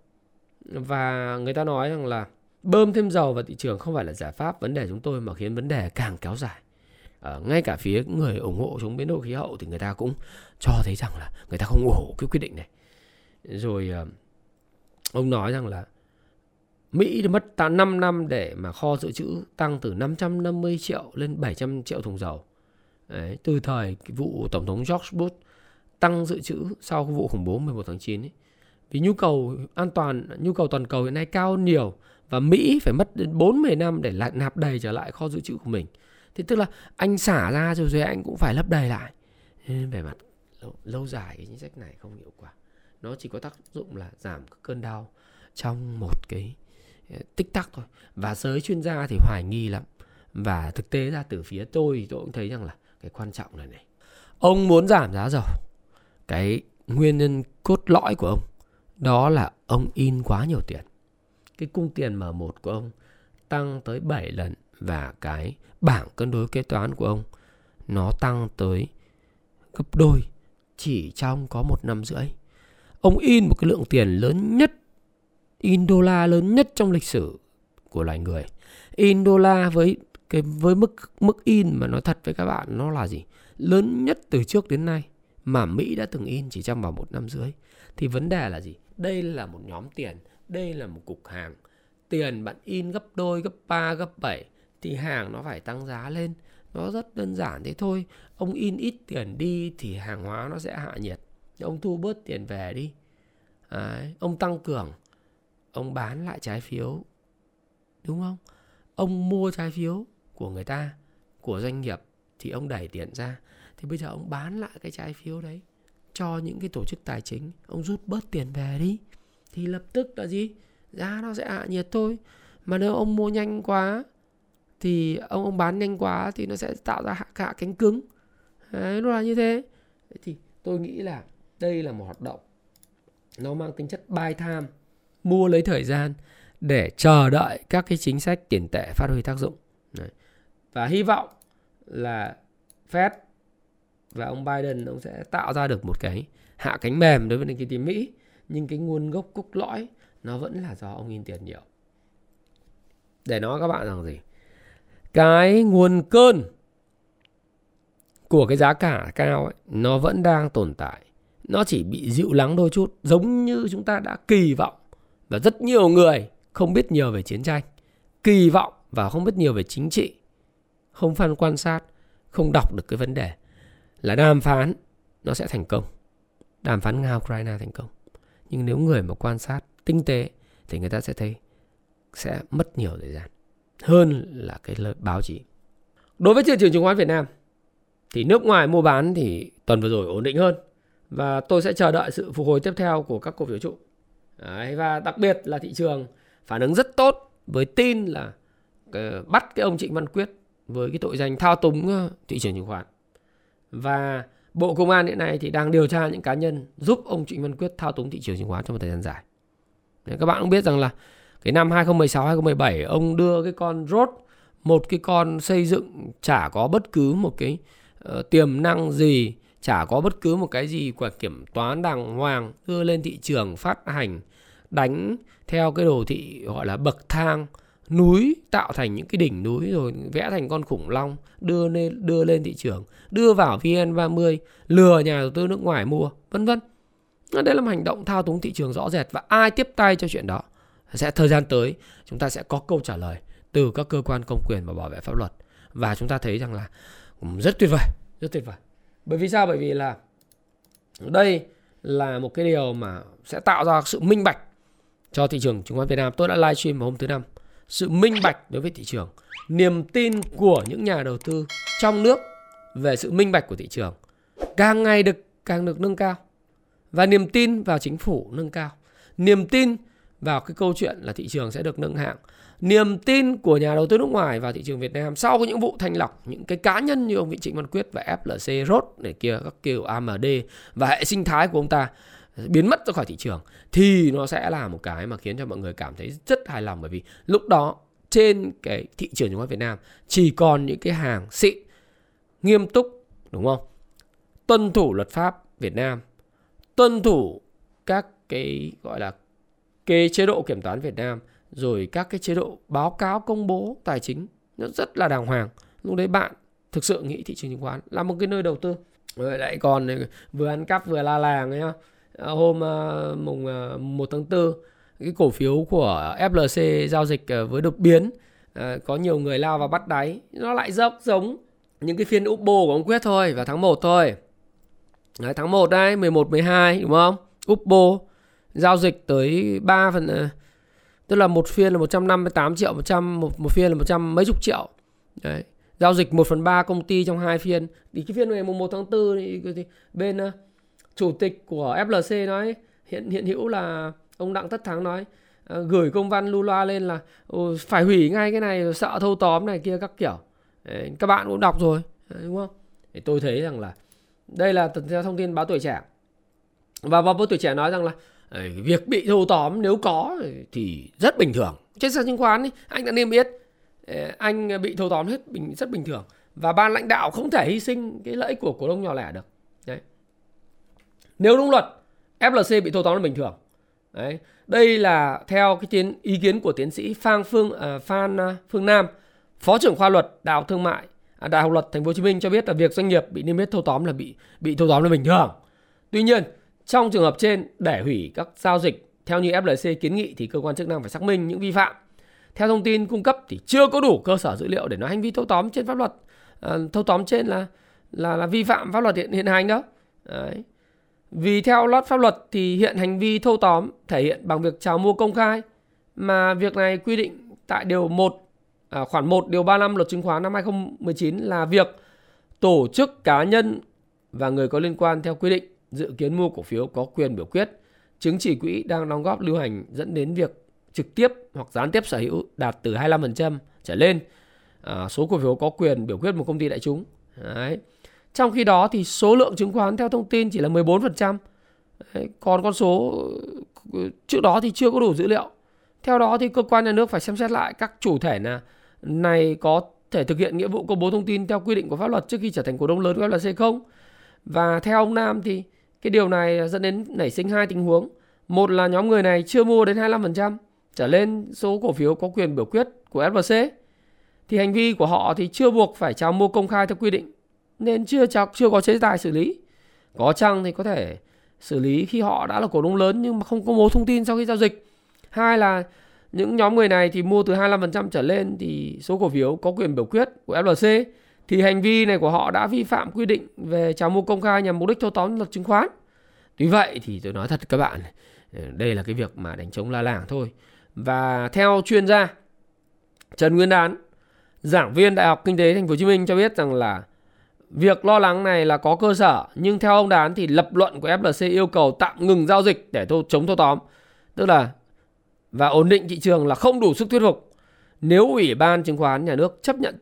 Và người ta nói rằng là bơm thêm dầu vào thị trường không phải là giải pháp vấn đề chúng tôi mà khiến vấn đề càng kéo dài ở ngay cả phía người ủng hộ chống biến đổi khí hậu thì người ta cũng cho thấy rằng là người ta không ủng hộ cái quyết định này rồi ờ, ông nói rằng là Mỹ mất 5 năm để mà kho dự trữ tăng từ 550 triệu lên 700 triệu thùng dầu. Đấy, từ thời vụ Tổng thống George Bush tăng dự trữ sau vụ khủng bố 11 tháng 9 ấy. Vì nhu cầu an toàn, nhu cầu toàn cầu hiện nay cao nhiều và Mỹ phải mất đến 40 năm để lại nạp đầy trở lại kho dự trữ của mình. Thì tức là anh xả ra rồi rồi anh cũng phải lấp đầy lại. Nên về mặt lâu, lâu dài cái chính sách này không hiệu quả. Nó chỉ có tác dụng là giảm cơn đau trong một cái Ờ, tích tắc thôi. Và giới chuyên gia thì hoài nghi lắm. Và thực tế ra từ phía tôi thì tôi cũng thấy rằng là cái quan trọng là này. Ông muốn giảm giá dầu. Cái nguyên nhân cốt lõi của ông đó là ông in quá nhiều tiền. Cái cung tiền M1 của ông tăng tới 7 lần và cái bảng cân đối kế toán của ông nó tăng tới gấp đôi chỉ trong có một năm rưỡi. Ông in một cái lượng tiền lớn nhất, in đô la lớn nhất trong lịch sử của loài người. In đô la với cái với mức mức in mà nói thật với các bạn nó là gì? Lớn nhất từ trước đến nay mà Mỹ đã từng in chỉ trong vòng một năm rưỡi. Thì vấn đề là gì? Đây là một nhóm tiền, đây là một cục hàng. Tiền bạn in gấp đôi, gấp 3, gấp 7 thì hàng nó phải tăng giá lên. Nó rất đơn giản thế thôi. Ông in ít tiền đi thì hàng hóa nó sẽ hạ nhiệt. Ông thu bớt tiền về đi. Đấy. Ông tăng cường, ông bán lại trái phiếu. Đúng không? Ông mua trái phiếu của người ta, của doanh nghiệp thì ông đẩy tiền ra. Thì bây giờ ông bán lại cái trái phiếu đấy cho những cái tổ chức tài chính ông rút bớt tiền về đi thì lập tức là gì giá nó sẽ hạ nhiệt thôi mà nếu ông mua nhanh quá thì ông ông bán nhanh quá thì nó sẽ tạo ra hạ, cạ cánh cứng đấy nó là như thế thì tôi nghĩ là đây là một hoạt động nó mang tính chất buy time mua lấy thời gian để chờ đợi các cái chính sách tiền tệ phát huy tác dụng. Đấy. và hy vọng là Fed và ông Biden ông sẽ tạo ra được một cái hạ cánh mềm đối với nền kinh tế Mỹ nhưng cái nguồn gốc cốt lõi nó vẫn là do ông in tiền nhiều. Để nói các bạn rằng gì? Cái nguồn cơn của cái giá cả cao ấy, nó vẫn đang tồn tại. Nó chỉ bị dịu lắng đôi chút giống như chúng ta đã kỳ vọng và rất nhiều người không biết nhiều về chiến tranh, kỳ vọng và không biết nhiều về chính trị, không phân quan sát, không đọc được cái vấn đề là đàm phán nó sẽ thành công. Đàm phán nga ukraine thành công. Nhưng nếu người mà quan sát tinh tế thì người ta sẽ thấy sẽ mất nhiều thời gian hơn là cái lời báo chí. Đối với thị trường chứng khoán việt nam thì nước ngoài mua bán thì tuần vừa rồi ổn định hơn. Và tôi sẽ chờ đợi sự phục hồi tiếp theo của các cổ phiếu trụ. Đấy, và đặc biệt là thị trường phản ứng rất tốt với tin là uh, bắt cái ông Trịnh Văn Quyết với cái tội danh thao túng ờ, thị trường chứng khoán và Bộ Công an hiện nay thì đang điều tra những cá nhân giúp ông Trịnh Văn Quyết thao túng thị trường chứng khoán trong một thời gian dài. Đấy, các bạn cũng biết rằng là cái năm 2016 2017 ông đưa cái con rốt một cái con xây dựng chả có bất cứ một cái uh, tiềm năng gì, chả có bất cứ một cái gì của kiểm toán đàng hoàng đưa lên thị trường phát hành đánh theo cái đồ thị gọi là bậc thang, núi tạo thành những cái đỉnh núi rồi vẽ thành con khủng long, đưa lên đưa lên thị trường, đưa vào VN30, lừa nhà đầu tư nước ngoài mua, vân vân. Đây là một hành động thao túng thị trường rõ rệt và ai tiếp tay cho chuyện đó sẽ, thời gian tới, chúng ta sẽ có câu trả lời từ các cơ quan công quyền và bảo vệ pháp luật. Và chúng ta thấy rằng là rất tuyệt vời, rất tuyệt vời. Bởi vì sao? Bởi vì là đây là một cái điều mà sẽ tạo ra sự minh bạch cho thị trường chứng khoán Việt Nam. Tôi đã livestream vào hôm thứ năm. Sự minh bạch đối với thị trường, niềm tin của những nhà đầu tư trong nước về sự minh bạch của thị trường càng ngày được, càng được nâng cao. Và niềm tin vào chính phủ nâng cao. Niềm tin vào cái câu chuyện là thị trường sẽ được nâng hạng. Niềm tin của nhà đầu tư nước ngoài vào thị trường Việt Nam sau những vụ thanh lọc, những cái cá nhân như ông Vị Trịnh Văn Quyết và FLC rốt này kia, các kiểu AMD và hệ sinh thái của ông ta biến mất ra khỏi thị trường thì nó sẽ là một cái mà khiến cho mọi người cảm thấy rất hài lòng. Bởi vì lúc đó, trên cái thị trường chứng khoán Việt Nam, chỉ còn những cái hàng xịn nghiêm túc, đúng không? Tuân thủ luật pháp Việt Nam, tuân thủ các cái, gọi là, cái chế độ kiểm toán Việt Nam, rồi các cái chế độ báo cáo công bố tài chính, nó rất là đàng hoàng. Lúc đấy bạn thực sự nghĩ thị trường chứng khoán là một cái nơi đầu tư. Rồi lại còn ờ, vừa ăn cắp vừa la làng ấy À, hôm à, mùng à, 1 tháng 4 cái cổ phiếu của FLC giao dịch với đột biến có nhiều người lao vào bắt đáy. Nó lại dốc giống những cái phiên Upbo của ông Quyết thôi vào tháng 1 thôi. Đấy, tháng 1 đấy 11 12 đúng không? Upbo giao dịch tới 3 phần tức là một phiên là 158 triệu 100 một, một phiên là 100 mấy chục triệu. Đấy giao dịch 1 phần 3 công ty trong hai phiên. Thì cái phiên ngày mùng 1 tháng 4 thì, thì bên uh, chủ tịch của FLC nói hiện hiện hữu là ông Đặng Tất Thắng nói à, gửi công văn lưu loa lên là phải hủy ngay cái này sợ thâu tóm này kia các kiểu. Đấy, các bạn cũng đọc rồi à, đúng không? Thì tôi thấy rằng là đây là theo thông tin báo tuổi trẻ. Và báo tuổi trẻ nói rằng là việc bị thâu tóm nếu có thì rất bình thường. Trên sàn chứng khoán ấy, anh đã niêm yết anh bị thâu tóm hết bình rất bình thường. Và ban lãnh đạo không thể hy sinh cái lợi ích của cổ đông nhỏ lẻ được. Đấy nếu đúng luật FLC bị thâu tóm là bình thường đấy đây là theo cái tiến ý kiến của tiến sĩ Phan Phương uh, Phan uh, Phương Nam phó trưởng khoa luật Đại học Thương mại à, Đại học Luật Thành phố Hồ Chí Minh cho biết là việc doanh nghiệp bị niêm yết thâu tóm là bị bị thâu tóm là bình thường tuy nhiên trong trường hợp trên, để hủy các giao dịch theo như FLC kiến nghị thì cơ quan chức năng phải xác minh những vi phạm. Theo thông tin cung cấp thì chưa có đủ cơ sở dữ liệu để nói hành vi thâu tóm trên pháp luật. À, thâu tóm trên là là là vi phạm pháp luật hiện, hiện hành đó. Đấy. Vì theo luật pháp luật thì hiện hành vi thâu tóm thể hiện bằng việc chào mua công khai mà việc này quy định tại điều 1 à, khoản 1 điều 35 luật chứng khoán năm 2019 là việc tổ chức cá nhân và người có liên quan theo quy định dự kiến mua cổ phiếu có quyền biểu quyết, chứng chỉ quỹ đang đóng góp lưu hành dẫn đến việc trực tiếp hoặc gián tiếp sở hữu đạt từ 25% trở lên à, số cổ phiếu có quyền biểu quyết một công ty đại chúng. Đấy. Trong khi đó thì số lượng chứng khoán theo thông tin chỉ là 14%. Đấy. Còn con số ờ, trước đó thì chưa có đủ dữ liệu. Theo đó thì cơ quan nhà nước phải xem xét lại các chủ thể là này có thể thực hiện nghĩa vụ công bố thông tin theo quy định của pháp luật trước khi trở thành cổ đông lớn của FLC không? Và theo ông Nam thì cái điều này dẫn đến nảy sinh hai tình huống. Một là nhóm người này chưa mua đến 25% trở lên số cổ phiếu có quyền biểu quyết của FLC thì hành vi của họ thì chưa buộc phải chào mua công khai theo quy định nên chưa chưa có chế tài xử lý. Có chăng thì có thể xử lý khi họ đã là cổ đông lớn nhưng mà không công bố thông tin sau khi giao dịch. Hai là những nhóm người này thì mua từ 25% trở lên thì số cổ phiếu có quyền biểu quyết của FLC thì hành vi này của họ đã vi phạm quy định về chào mua công khai nhằm mục đích thâu tóm luật chứng khoán. Tuy vậy thì tôi nói thật các bạn, đây là cái việc mà đánh chống la làng thôi. Và theo chuyên gia Trần Nguyên Đán, giảng viên Đại học Kinh tế Thành phố Hồ Chí Minh cho biết rằng là việc lo lắng này là có cơ sở, nhưng theo ông Đán thì lập luận của FLC yêu cầu tạm ngừng giao dịch để thô, chống thâu tóm, tức là và ổn định thị trường là không đủ sức thuyết phục. Nếu Ủy ban chứng khoán nhà nước chấp nhận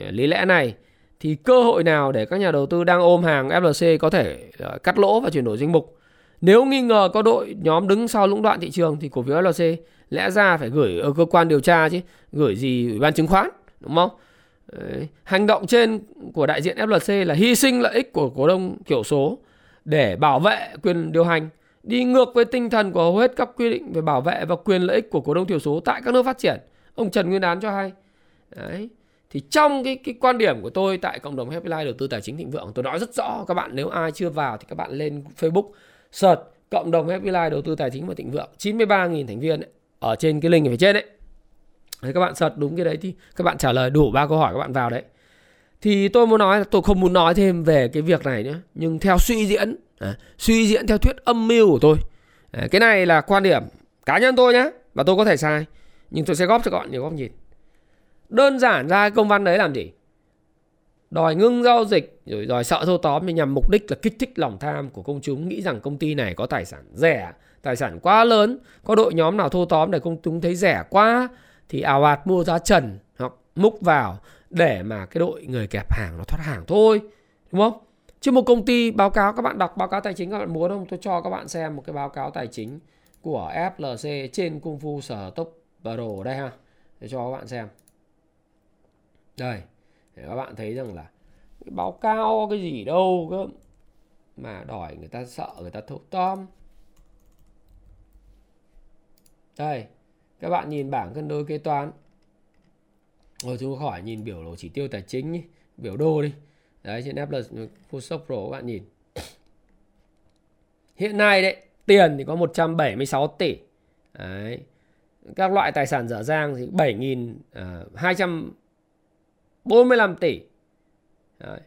ờ, lý lẽ này thì cơ hội nào để các nhà đầu tư đang ôm hàng FLC có thể ờ, cắt lỗ và chuyển đổi danh mục. Nếu nghi ngờ có đội nhóm đứng sau lũng đoạn thị trường thì cổ phiếu FLC lẽ ra phải gửi ở cơ quan điều tra chứ, gửi gì ủy ban chứng khoán, đúng không? Đấy. Hành động trên của đại diện FLC là hy sinh lợi ích của cổ đông kiểu số để bảo vệ quyền điều hành, đi ngược với tinh thần của hầu hết các quy định về bảo vệ và quyền lợi ích của cổ đông thiểu số tại các nước phát triển. Ông Trần Nguyên Đán cho hay. Đấy thì trong cái cái quan điểm của tôi tại cộng đồng Happy Life đầu tư tài chính thịnh vượng tôi nói rất rõ các bạn nếu ai chưa vào thì các bạn lên Facebook search cộng đồng Happy Life đầu tư tài chính và thịnh vượng 93.000 thành viên ấy, ở trên cái link ở phía trên đấy Đấy, các bạn search đúng cái đấy thì các bạn trả lời đủ ba câu hỏi các bạn vào đấy. Thì tôi muốn nói là tôi không muốn nói thêm về cái việc này nữa nhưng theo suy diễn à, suy diễn theo thuyết âm mưu của tôi. À, cái này là quan điểm cá nhân tôi nhé và tôi có thể sai nhưng tôi sẽ góp cho các bạn nhiều góc nhìn. Đơn giản ra công văn đấy làm gì? Đòi ngưng giao dịch rồi đòi sợ thâu tóm nhằm mục đích là kích thích lòng tham của công chúng nghĩ rằng công ty này có tài sản rẻ, tài sản quá lớn, có đội nhóm nào thâu tóm để công chúng thấy rẻ quá thì ào ạt mua giá trần hoặc múc vào để mà cái đội người kẹp hàng nó thoát hàng thôi, đúng không? Chứ một công ty báo cáo các bạn đọc báo cáo tài chính các bạn muốn không? Tôi cho các bạn xem một cái báo cáo tài chính của FLC trên Kung Fu Sở Tốc Pro đây ha. Để cho các bạn xem đây để các bạn thấy rằng là cái báo cáo cái gì đâu cơ mà đòi người ta sợ người ta thâu tóm đây các bạn nhìn bảng cân đối kế toán rồi chúng khỏi nhìn biểu đồ chỉ tiêu tài chính ý, biểu đô đi đấy trên Apple Photoshop Pro các bạn nhìn hiện nay đấy tiền thì có 176 tỷ Đấy. Các loại tài sản dở dang thì 7.245 à, tỷ. Đấy.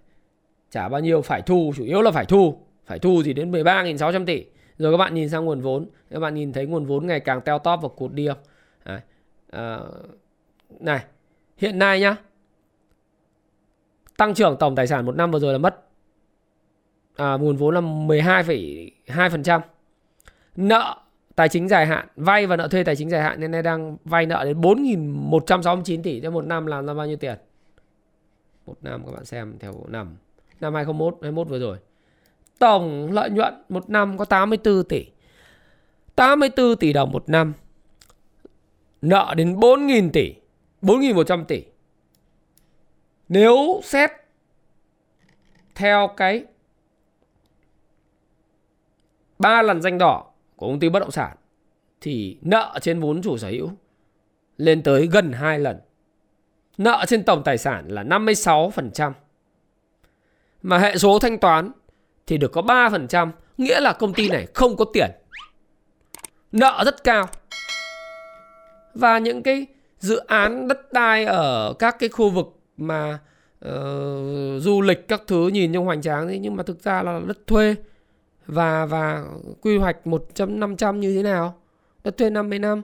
Trả bao nhiêu phải thu, chủ yếu là phải thu. Phải thu thì đến 13.600 tỷ. Rồi các bạn nhìn sang nguồn vốn, các bạn nhìn thấy nguồn vốn ngày càng teo tóp và cụt đi không? Đấy. À, này, hiện nay nhá, tăng trưởng tổng tài sản một năm vừa rồi là mất à, nguồn vốn là 12,2%. Nợ tài chính dài hạn, vay và nợ thuê tài chính dài hạn nên nay đang vay nợ đến 4.169 tỷ cho một năm làm ra bao nhiêu tiền? Một năm các bạn xem theo năm. Năm 2021, 21 vừa rồi. Tổng lợi nhuận một năm có 84 tỷ. 84 tỷ đồng một năm. Nợ đến 4.000 tỷ. 4.100 tỷ. Nếu xét theo cái ba lần danh đỏ của công ty bất động sản thì nợ trên vốn chủ sở hữu lên tới gần 2 lần. Nợ trên tổng tài sản là 56%. Mà hệ số thanh toán thì được có 3%, nghĩa là công ty này không có tiền. Nợ rất cao. Và những cái dự án đất đai ở các cái khu vực mà uh, du lịch các thứ nhìn trông hoành tráng thế nhưng mà thực ra là đất thuê. Và và quy hoạch 1.500 như thế nào? Đất thuê 50 năm.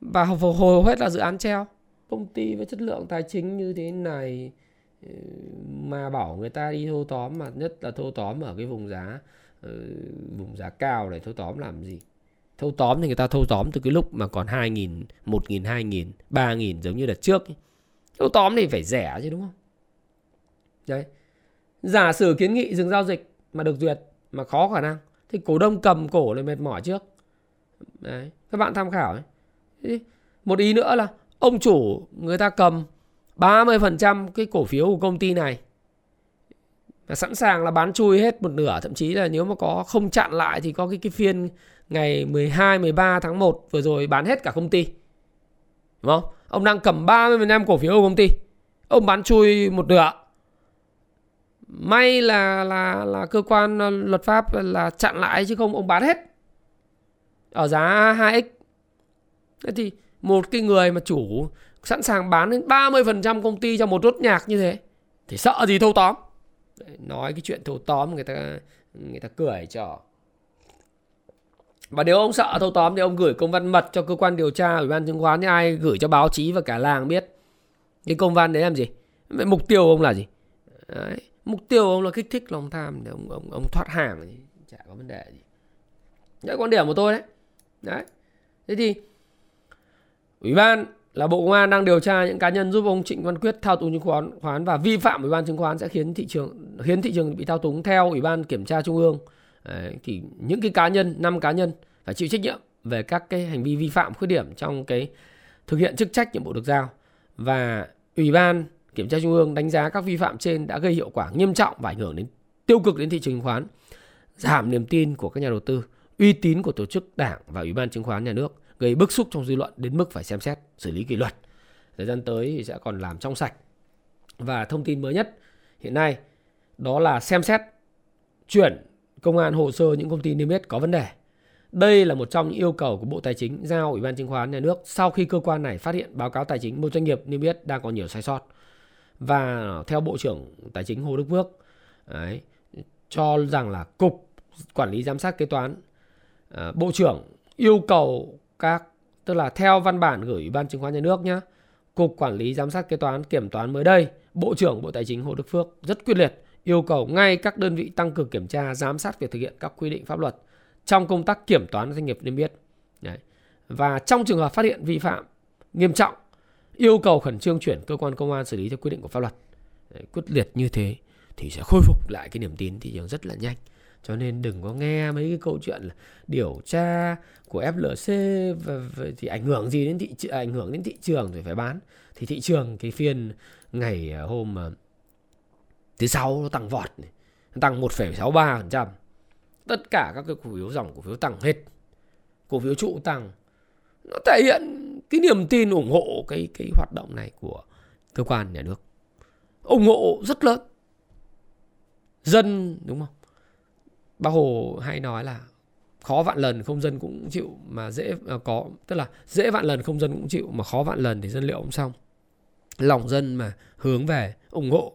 Và hầu, hầu hết là dự án treo. Công ty với chất lượng tài chính như thế này ừ, mà bảo người ta đi thâu tóm mà nhất là thâu tóm ở cái vùng giá uh, vùng giá cao để thâu tóm làm gì? Thâu tóm thì người ta thâu tóm từ cái lúc mà còn 2.000, 1.000, 2.000, 3.000 giống như đợt trước thâu tóm thì phải rẻ chứ đúng không? Đấy. Giả sử kiến nghị dừng giao dịch mà được duyệt mà khó khả năng thì cổ đông cầm cổ lại mệt mỏi trước. Đấy các bạn tham khảo ấy. một ý nữa là ông chủ người ta cầm 30% cái cổ phiếu của công ty này và sẵn sàng là bán chui hết một nửa thậm chí là nếu mà có không chặn lại thì có cái cái phiên ngày 12 13 tháng 1 vừa rồi bán hết cả công ty. Đúng không? Ông đang cầm 30% cổ phiếu của công ty. Ông bán chui một nửa may là là là cơ quan ờ, luật pháp là chặn lại chứ không ông bán hết ở giá 2x thế thì một cái người mà chủ sẵn sàng bán đến 30% công ty cho một rốt nhạc như thế, thì sợ gì thâu tóm nói cái chuyện thâu tóm người ta người ta cười cho và nếu ông sợ thâu tóm thì ông gửi công văn mật cho cơ quan điều tra, ủy ban chứng khoán thì ai gửi cho báo chí và cả làng biết. Cái công văn đấy làm gì? Vậy mục tiêu ông là gì? Đấy, mục tiêu ông là kích thích lòng tham để ông ông ông thoát hàng thì chả có vấn đề gì. Đấy, quan điểm của tôi đấy. Đấy. Thế thì, ủy ban là bộ công an đang điều tra những cá nhân giúp ông trịnh văn quyết thao túng chứng khoán khoán và vi phạm ủy ban chứng khoán sẽ khiến thị trường, khiến thị trường bị thao túng theo ủy ban kiểm tra trung ương đấy, thì những cái cá nhân năm cá nhân phải chịu trách nhiệm về các cái hành vi vi phạm khuyết điểm trong cái thực hiện chức trách nhiệm vụ được giao và ủy ban Kiểm tra Trung ương đánh giá các vi phạm trên đã gây hiệu quả nghiêm trọng và ảnh hưởng đến tiêu cực đến thị trường chứng khoán, giảm niềm tin của các nhà đầu tư, uy tín của tổ chức đảng và ủy ban chứng khoán nhà nước, gây bức xúc trong dư luận đến mức phải xem xét xử lý kỷ luật. Thời gian tới thì sẽ còn làm trong sạch. Và thông tin mới nhất hiện nay đó là xem xét chuyển công an hồ sơ những công ty niêm yết có vấn đề. Đây là một trong những yêu cầu của Bộ Tài chính giao Ủy ban chứng khoán nhà nước sau khi cơ quan này phát hiện báo cáo tài chính một doanh nghiệp niêm yết đang có nhiều sai sót và theo bộ trưởng tài chính Hồ Đức Phước đấy, cho rằng là cục quản lý giám sát kế toán à, bộ trưởng yêu cầu các tức là theo văn bản gửi ủy ban chứng khoán nhà nước nhé cục quản lý giám sát kế toán kiểm toán mới đây bộ trưởng bộ tài chính Hồ Đức Phước rất quyết liệt yêu cầu ngay các đơn vị tăng cường kiểm tra giám sát việc thực hiện các quy định pháp luật trong công tác kiểm toán doanh nghiệp niêm yết. Đấy. và trong trường hợp phát hiện vi phạm nghiêm trọng yêu cầu khẩn trương chuyển cơ quan công an xử lý theo quy định của pháp luật. Đấy, quyết liệt như thế thì sẽ khôi phục lại cái niềm tin thị trường rất là nhanh. Cho nên đừng có nghe mấy cái câu chuyện là điều tra của FLC và, và thì ảnh hưởng gì đến thị ảnh hưởng đến thị trường rồi phải bán. Thì thị trường cái phiên ngày à, hôm à, thứ sáu nó tăng vọt này, tăng 1,63% tất cả các cái cổ phiếu dòng cổ phiếu tăng hết. Cổ phiếu trụ tăng. Nó thể hiện cái niềm tin ủng hộ cái cái hoạt động này của cơ quan nhà nước. Ủng hộ rất lớn. Dân đúng không? Bác hồ hay nói là khó vạn lần không dân cũng chịu mà dễ à, có tức là dễ vạn lần không dân cũng chịu mà khó vạn lần thì dân liệu không xong. Lòng dân mà hướng về ủng hộ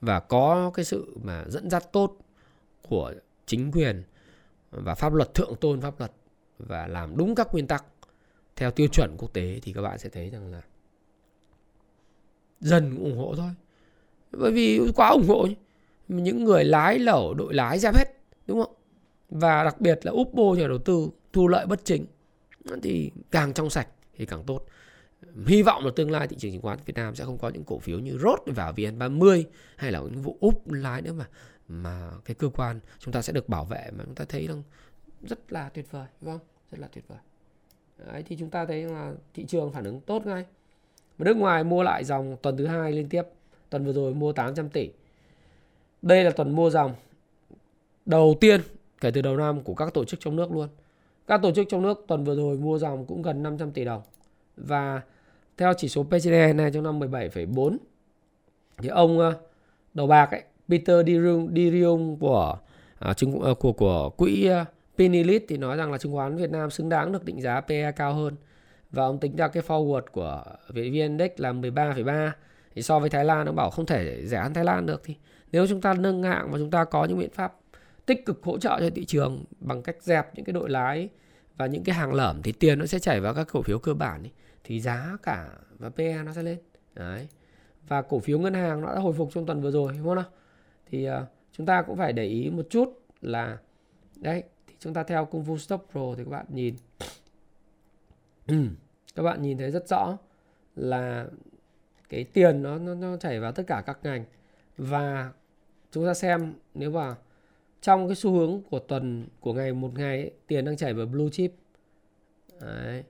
và có cái sự mà dẫn dắt tốt của chính quyền và pháp luật, thượng tôn pháp luật và làm đúng các nguyên tắc theo tiêu chuẩn quốc tế thì các bạn sẽ thấy rằng là dần ủng hộ thôi. Bởi vì quá ủng hộ những người lái lẩu, đội lái ra hết, đúng không? Và đặc biệt là úp bô nhà đầu tư thu lợi bất chính, thì càng trong sạch thì càng tốt hy vọng là tương lai thị trường chứng khoán Việt Nam sẽ không có những cổ phiếu như rốt vào VN30 hay là những vụ úp lái nữa mà mà cái cơ quan chúng ta sẽ được bảo vệ mà chúng ta thấy rằng rất là tuyệt vời đúng không? Rất là tuyệt vời. Đấy, thì chúng ta thấy là thị trường phản ứng tốt ngay. Mà nước ngoài mua lại dòng tuần thứ hai liên tiếp tuần vừa rồi mua 800 tỷ. Đây là tuần mua dòng đầu tiên kể từ đầu năm của các tổ chức trong nước luôn. Các tổ chức trong nước tuần vừa rồi mua dòng cũng gần 500 tỷ đồng. Và theo chỉ số PCE này trong năm 17,4 thì ông ờ, đầu bạc ấy, Peter Dirium của à, chứng à, của của quỹ uh, Pinilit thì nói rằng là chứng khoán Việt Nam xứng đáng được định giá PE cao hơn. Và ông tính ra cái forward của VN Index là 13,3 thì so với Thái Lan nó bảo không thể rẻ hơn Thái Lan được. Thì nếu chúng ta nâng hạng và chúng ta có những biện pháp tích cực hỗ trợ cho thị trường bằng cách dẹp những cái đội lái và những cái hàng lởm thì tiền nó sẽ chảy vào các cổ phiếu cơ bản ấy, thì giá cả và PE nó sẽ lên. Đấy. Và cổ phiếu ngân hàng nó đã hồi phục trong tuần vừa rồi đúng không nào? Thì uh, chúng ta cũng phải để ý một chút là đấy thì chúng ta theo công phu stop pro thì các bạn nhìn. Các bạn nhìn thấy rất rõ là cái tiền nó nó, nó chảy vào tất cả các ngành. Và chúng ta xem nếu mà trong cái xu hướng của tuần của ngày một ngày ấy, tiền đang chảy vào blue chip Đấy.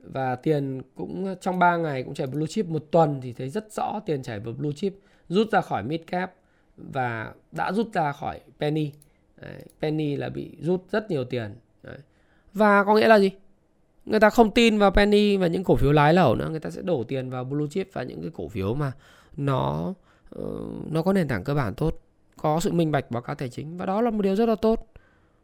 và tiền cũng trong 3 ngày cũng chảy blue chip một tuần thì thấy rất rõ tiền chảy vào blue chip rút ra khỏi mid cap và đã rút ra khỏi penny Đấy. penny là bị rút rất nhiều tiền Đấy. và có nghĩa là gì người ta không tin vào penny và những cổ phiếu lái lẩu nữa người ta sẽ đổ tiền vào blue chip và những cái cổ phiếu mà nó ờ, nó có nền tảng cơ bản tốt có sự minh bạch báo cáo tài chính, và đó là một điều rất là tốt.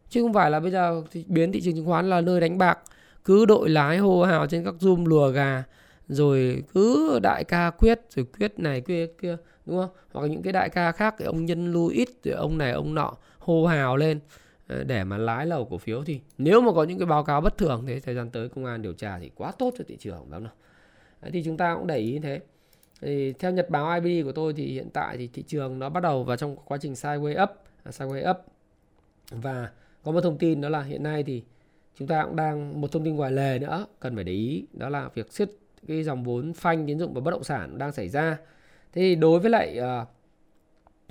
Chứ không phải là bây giờ thì biến thị trường chứng khoán là nơi đánh bạc, cứ đội lái hô hào trên các zoom lùa gà, rồi cứ đại ca quyết, rồi quyết này, quyết kia đúng không? Hoặc những cái đại ca khác thì ông nhân lưu ít rồi ông này, ông nọ hô hào lên ờ, để mà lái lầu cổ phiếu thì nếu mà có những cái báo cáo bất thường thế, thời gian tới công an điều tra thì quá tốt cho thị trường, đúng không nào? Thì chúng ta cũng để ý thế thì theo nhật báo IB của tôi thì hiện tại thì thị trường nó bắt đầu vào trong quá trình sideways up, à, sideways up và có một thông tin đó là hiện nay thì chúng ta cũng đang một thông tin ngoài lề nữa cần phải để ý đó là việc siết cái dòng vốn phanh tín dụng và bất động sản đang xảy ra. Thế thì đối với lại uh,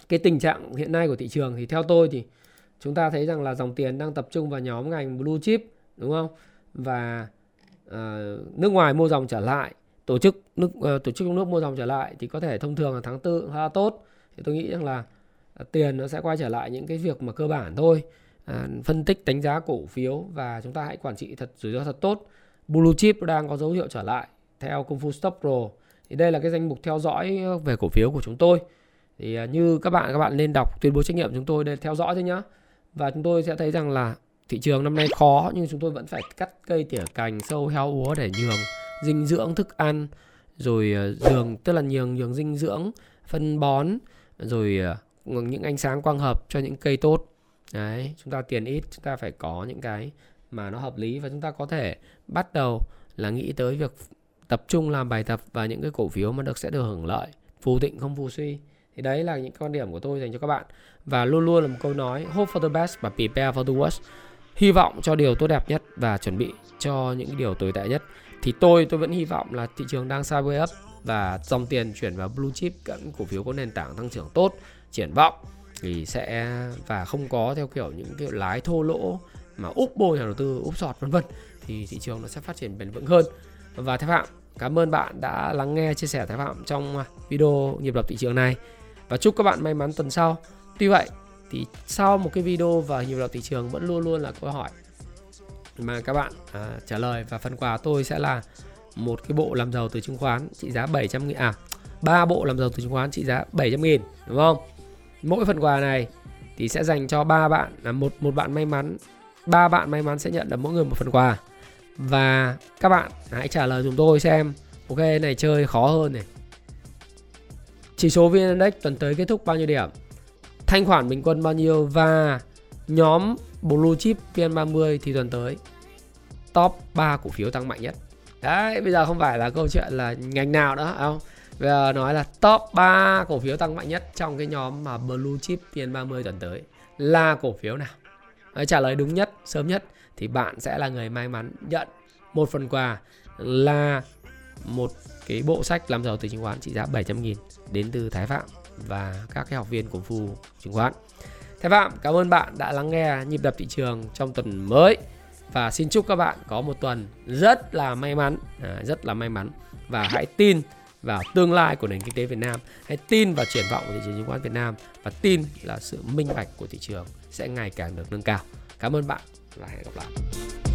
cái tình trạng hiện nay của thị trường thì theo tôi thì chúng ta thấy rằng là dòng tiền đang tập trung vào nhóm ngành blue chip đúng không? Và uh, nước ngoài mua dòng trở lại tổ chức nước ờ, tổ chức trong nước mua dòng trở lại thì có thể thông thường là tháng tư khá là tốt. Thì tôi nghĩ rằng là à, tiền nó sẽ quay trở lại những cái việc mà cơ bản thôi. À, phân tích đánh giá cổ phiếu và chúng ta hãy quản trị thật rủi ro thật tốt. Blue chip đang có dấu hiệu trở lại theo công phu stop pro. Thì đây là cái danh mục theo dõi về cổ phiếu của chúng tôi. Thì à, như các bạn các bạn nên đọc tuyên bố trách nhiệm chúng tôi để theo dõi thôi nhá. Và chúng tôi sẽ thấy rằng là thị trường năm nay khó nhưng chúng tôi vẫn phải cắt cây tỉa cành sâu heo úa để nhường dinh dưỡng thức ăn, rồi ờ, giường, tức là nhường nhường dinh dưỡng, phân bón, rồi ờ, những ánh sáng quang hợp cho những cây tốt. Đấy, chúng ta tiền ít, chúng ta phải có những cái mà nó hợp lý và chúng ta có thể bắt đầu là nghĩ tới việc tập trung làm bài tập và những cái cổ phiếu mà được sẽ được hưởng lợi. Phù thịnh không phù suy. Thì đấy là những quan điểm của tôi dành cho các bạn. Và luôn luôn là một câu nói, hope for the best và prepare for the worst. Hy vọng cho điều tốt đẹp nhất và chuẩn bị cho những điều tồi tệ nhất thì tôi tôi vẫn hy vọng là thị trường đang sideways up và dòng tiền chuyển vào blue chip các cổ phiếu có nền tảng tăng trưởng tốt, triển vọng thì sẽ và không có theo kiểu những kiểu lái thô lỗ mà úp bôi nhà đầu tư, úp sọt, vân vân, thì thị trường nó sẽ phát triển bền vững hơn. Và thái phạm, cảm ơn bạn đã lắng nghe, chia sẻ thái phạm trong video nhịp đập thị trường này. Và chúc các bạn may mắn tuần sau. Tuy vậy, thì sau một cái video và nhịp đập thị trường vẫn luôn luôn là câu hỏi mà các bạn à, trả lời và phần quà tôi sẽ là một cái bộ làm giàu từ chứng khoán trị giá 700 nghìn à ba bộ làm giàu từ chứng khoán trị giá 700 nghìn đúng không? Mỗi phần quà này thì sẽ dành cho ba bạn là một một bạn may mắn ba bạn may mắn sẽ nhận được mỗi người một phần quà. Và các bạn hãy trả lời chúng tôi xem ok này chơi khó hơn này. Chỉ số VN Index tuần tới kết thúc bao nhiêu điểm? Thanh khoản bình quân bao nhiêu? Và nhóm blue chip VN30 thì tuần tới? Top 3 cổ phiếu tăng mạnh nhất. Đấy bây giờ không phải là câu chuyện là ngành nào nữa không? Bây giờ nói là top 3 cổ phiếu tăng mạnh nhất trong cái nhóm mà blue chip VN30 tuần tới là cổ phiếu nào? Đấy, trả lời đúng nhất sớm nhất thì bạn sẽ là người may mắn nhận một phần quà là một cái bộ sách làm giàu từ chứng khoán trị giá 700 nghìn đến từ Thái Phạm và các cái học viên của Phu chứng khoán. Thái Phạm cảm ơn bạn đã lắng nghe nhịp đập thị trường trong tuần mới và xin chúc các bạn có một tuần rất là may mắn, à, rất là may mắn và hãy tin vào tương lai của nền kinh tế Việt Nam, hãy tin vào triển vọng của thị trường chứng khoán Việt Nam và tin là sự minh bạch của thị trường sẽ ngày càng được nâng cao. Cảm ơn bạn và hẹn gặp lại.